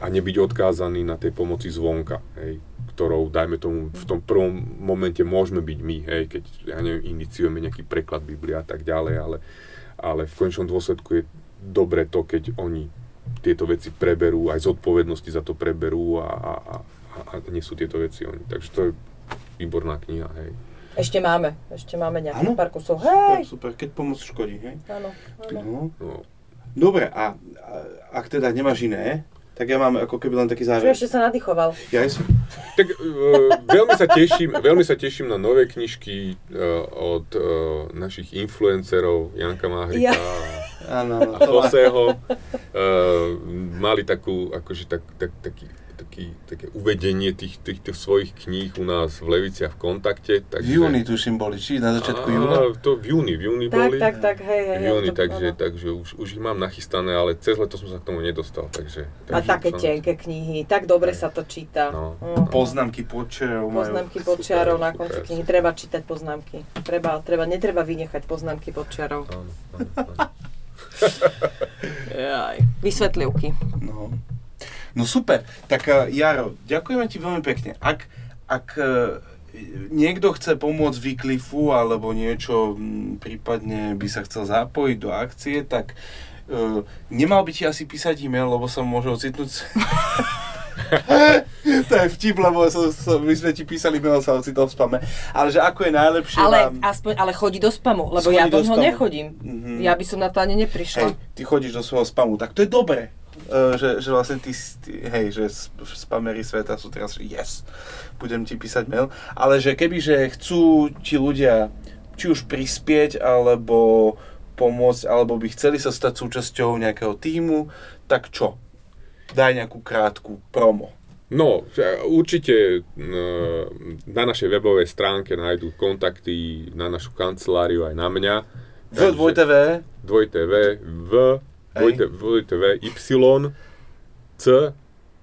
[SPEAKER 3] a nebyť odkázaní na tej pomoci zvonka, hej, ktorou, dajme tomu, v tom prvom momente môžeme byť my, hej, keď, ja neviem, iniciujeme nejaký preklad Biblia a tak ďalej, ale, ale v končnom dôsledku je dobre to, keď oni tieto veci preberú, aj zodpovednosti za to preberú a, a, a, a nesú tieto veci oni. Takže to je výborná kniha, hej.
[SPEAKER 2] Ešte máme, ešte máme nejaký pár kusov.
[SPEAKER 1] Hej! Super, super, keď pomoc škodí, hej?
[SPEAKER 2] Áno, áno.
[SPEAKER 1] No. no. Dobre, a, a ak teda nemáš iné, tak ja mám ako keby len taký záver.
[SPEAKER 2] Čo ešte sa nadýchoval?
[SPEAKER 1] Ja som.
[SPEAKER 3] Tak uh, veľmi, sa teším, veľmi sa teším na nové knižky uh, od uh, našich influencerov, Janka Mahrika ja. a, a Joseho. Uh, mali takú, akože tak, tak, taký taký, také uvedenie tých, tých, tých svojich kníh u nás v Levici a v kontakte.
[SPEAKER 1] Takže, v júni tuším boli, či na začiatku júna?
[SPEAKER 3] To v júni, v júni
[SPEAKER 2] tak,
[SPEAKER 3] boli.
[SPEAKER 2] Tak, tak, hej, hej.
[SPEAKER 3] V júni, to, takže, takže už, už ich mám nachystané, ale cez leto som sa k tomu nedostal. Takže, takže
[SPEAKER 2] a také som... tenké knihy, tak dobre sa to číta. No,
[SPEAKER 1] uh-huh. Poznámky počiarov
[SPEAKER 2] majú. Poznámky počiarov na konci super. knihy, treba čítať poznámky. Treba, treba, netreba vynechať poznámky počiarov. Áno, áno, áno. Vysvetlivky.
[SPEAKER 1] No. No super, tak uh, Jaro, ďakujeme ti veľmi pekne. Ak, ak uh, niekto chce pomôcť Wycliffu alebo niečo, m, prípadne by sa chcel zapojiť do akcie, tak uh, nemal by ti asi písať e-mail, lebo sa môže ocitnúť... to je vtip, lebo so, so, my sme ti písali mail, sa ocitol v spame. Ale že ako je najlepšie
[SPEAKER 2] Ale, vám... aspoň, ale chodí do spamu, lebo chodí ja do ho nechodím. Mm-hmm. Ja by som na to ani neprišla.
[SPEAKER 1] Hej, ty chodíš do svojho spamu, tak to je dobré. Uh, že, že vlastne tí, tí hej, že spamery sveta sú teraz, že yes, budem ti písať mail, ale že keby, že chcú ti ľudia či už prispieť, alebo pomôcť, alebo by chceli sa stať súčasťou nejakého týmu, tak čo? Daj nejakú krátku promo.
[SPEAKER 3] No, určite e, na našej webovej stránke nájdú kontakty na našu kanceláriu aj na mňa.
[SPEAKER 1] V dvojtv.
[SPEAKER 3] Dvojtv, v, dvojte, dvojtv, y, c,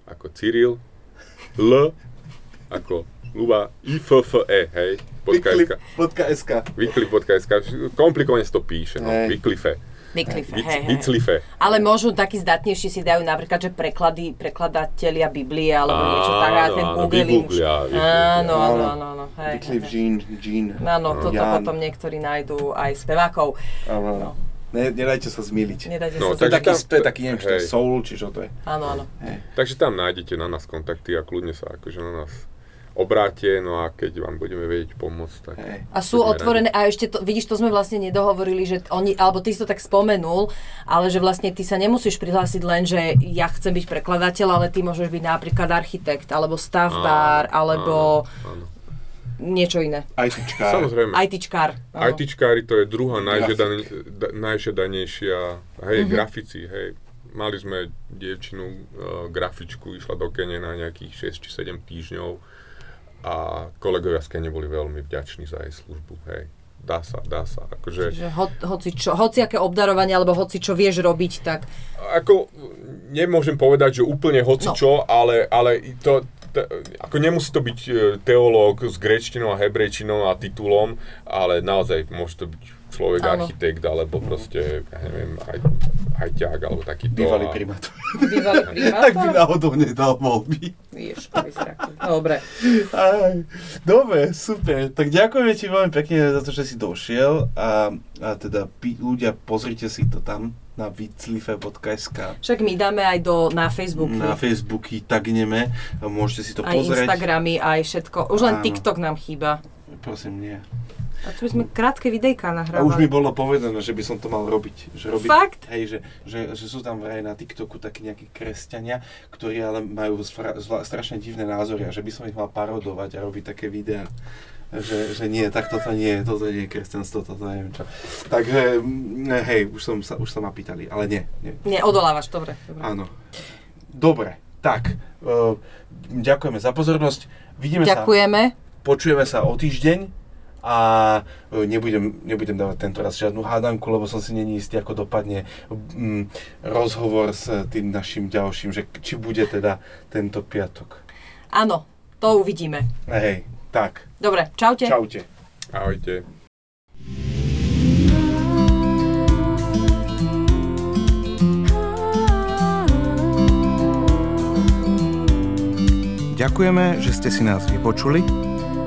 [SPEAKER 3] ako Cyril, l, ako Luba, IFFE, hej,
[SPEAKER 1] Vyklip.sk.
[SPEAKER 3] .sk. Vyklip.sk. Komplikovane sa to píše, no. Vyklife.
[SPEAKER 2] Vykliffe,
[SPEAKER 3] Vic-
[SPEAKER 2] hej.
[SPEAKER 3] Viclife.
[SPEAKER 2] Ale možno takí zdatnejší si dajú napríklad, že preklady, prekladatelia Biblie alebo niečo tak a
[SPEAKER 3] Áno,
[SPEAKER 2] ten
[SPEAKER 3] áno, vygooglia, vygooglia.
[SPEAKER 2] Áno, áno, áno, áno. hej,
[SPEAKER 1] Wycliffe
[SPEAKER 2] hej,
[SPEAKER 1] Jean, Jean.
[SPEAKER 2] Áno, toto
[SPEAKER 1] Jan.
[SPEAKER 2] potom niektorí nájdú aj spevákov.
[SPEAKER 1] Áno, áno. Ne, nedajte sa zmiliť.
[SPEAKER 2] Nedajte
[SPEAKER 3] No,
[SPEAKER 1] To je
[SPEAKER 2] sa
[SPEAKER 3] takže
[SPEAKER 1] taký,
[SPEAKER 3] tam-
[SPEAKER 1] to je taký, neviem, či to je soul, či čo to je.
[SPEAKER 2] Áno, áno.
[SPEAKER 3] Takže tam nájdete na nás kontakty a kľudne sa akože na nás obráte, no a keď vám budeme vedieť pomôcť, tak...
[SPEAKER 1] Hej.
[SPEAKER 2] A sú otvorené, a ešte to, vidíš, to sme vlastne nedohovorili, že oni, alebo ty si to tak spomenul, ale že vlastne ty sa nemusíš prihlásiť len, že ja chcem byť prekladateľ, ale ty môžeš byť napríklad architekt, alebo stavbár,
[SPEAKER 3] Áno,
[SPEAKER 2] alebo
[SPEAKER 3] áno.
[SPEAKER 2] Niečo iné.
[SPEAKER 1] ITčka.
[SPEAKER 3] Samozrejme.
[SPEAKER 2] ITčkár. áno.
[SPEAKER 3] ITčkári to je druhá najžiadan- da- najžiadanejšia, hej, grafici, hej. Mali sme dievčinu, uh, grafičku, išla do Kene na nejakých 6 či 7 týždňov a kolegovia z Kene boli veľmi vďační za jej službu, hej. Dá sa, dá sa, akože...
[SPEAKER 2] Že ho, hoci, čo, hoci aké obdarovanie, alebo hoci čo vieš robiť, tak
[SPEAKER 3] Ako, nemôžem povedať, že úplne hoci
[SPEAKER 2] No.
[SPEAKER 3] čo, ale, ale to, t- ako nemusí to byť e, teológ s gréčtinou a hebrejčinou a titulom, ale naozaj môže to byť človek,
[SPEAKER 2] Áno.
[SPEAKER 3] architekt, alebo proste, ja neviem, aj, hajťák, alebo takýto.
[SPEAKER 1] Bývalý
[SPEAKER 3] a-
[SPEAKER 1] primátor.
[SPEAKER 2] bývalý
[SPEAKER 1] Ak by náhodou nedal voľby.
[SPEAKER 2] To Dobre.
[SPEAKER 1] Aj, dobre, super. Tak ďakujeme ti veľmi pekne za to, že si došiel a, a teda pí, ľudia, pozrite si to tam na viclife.sk
[SPEAKER 2] Však my dáme aj do, na Facebooky.
[SPEAKER 1] na Facebooky tagneme, a môžete si to
[SPEAKER 2] aj
[SPEAKER 1] pozrieť.
[SPEAKER 2] Instagramy, aj všetko. Už len
[SPEAKER 1] Áno.
[SPEAKER 2] TikTok nám chýba.
[SPEAKER 1] Prosím, nie.
[SPEAKER 2] A tu by sme krátke videjka
[SPEAKER 1] A
[SPEAKER 2] nahrávali.
[SPEAKER 1] už mi bolo povedané, že by som to mal robiť. Že robiť
[SPEAKER 2] Fakt?
[SPEAKER 1] Hej, že, že, že sú tam vraj na TikToku takí nejakí kresťania, ktorí ale majú strašne divné názory a že by som ich mal parodovať a robiť také videá. Že, že nie, tak toto nie, toto nie je kresťanstvo, toto neviem čo. Takže, mm, hej, už, som sa, už sa ma pýtali, ale nie, nie.
[SPEAKER 2] Nie, odolávaš, dobre. dobre.
[SPEAKER 1] Áno. Dobre, tak, uh, ďakujeme za pozornosť. Vidíme sa,
[SPEAKER 2] Ďakujeme.
[SPEAKER 1] počujeme sa o týždeň a e, nebudem, nebudem dávať tento raz žiadnu hádanku, lebo som si není istý, ako dopadne mm, rozhovor s tým našim ďalším, že či bude teda tento piatok.
[SPEAKER 2] Áno, to uvidíme.
[SPEAKER 1] Hej, tak,
[SPEAKER 2] Dobre, čaute.
[SPEAKER 1] čaute.
[SPEAKER 3] Ahojte.
[SPEAKER 5] Ďakujeme, že ste si nás vypočuli.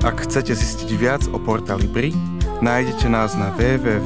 [SPEAKER 5] Ak chcete zistiť viac o portáli BRI, nájdete nás na www.porta.sk.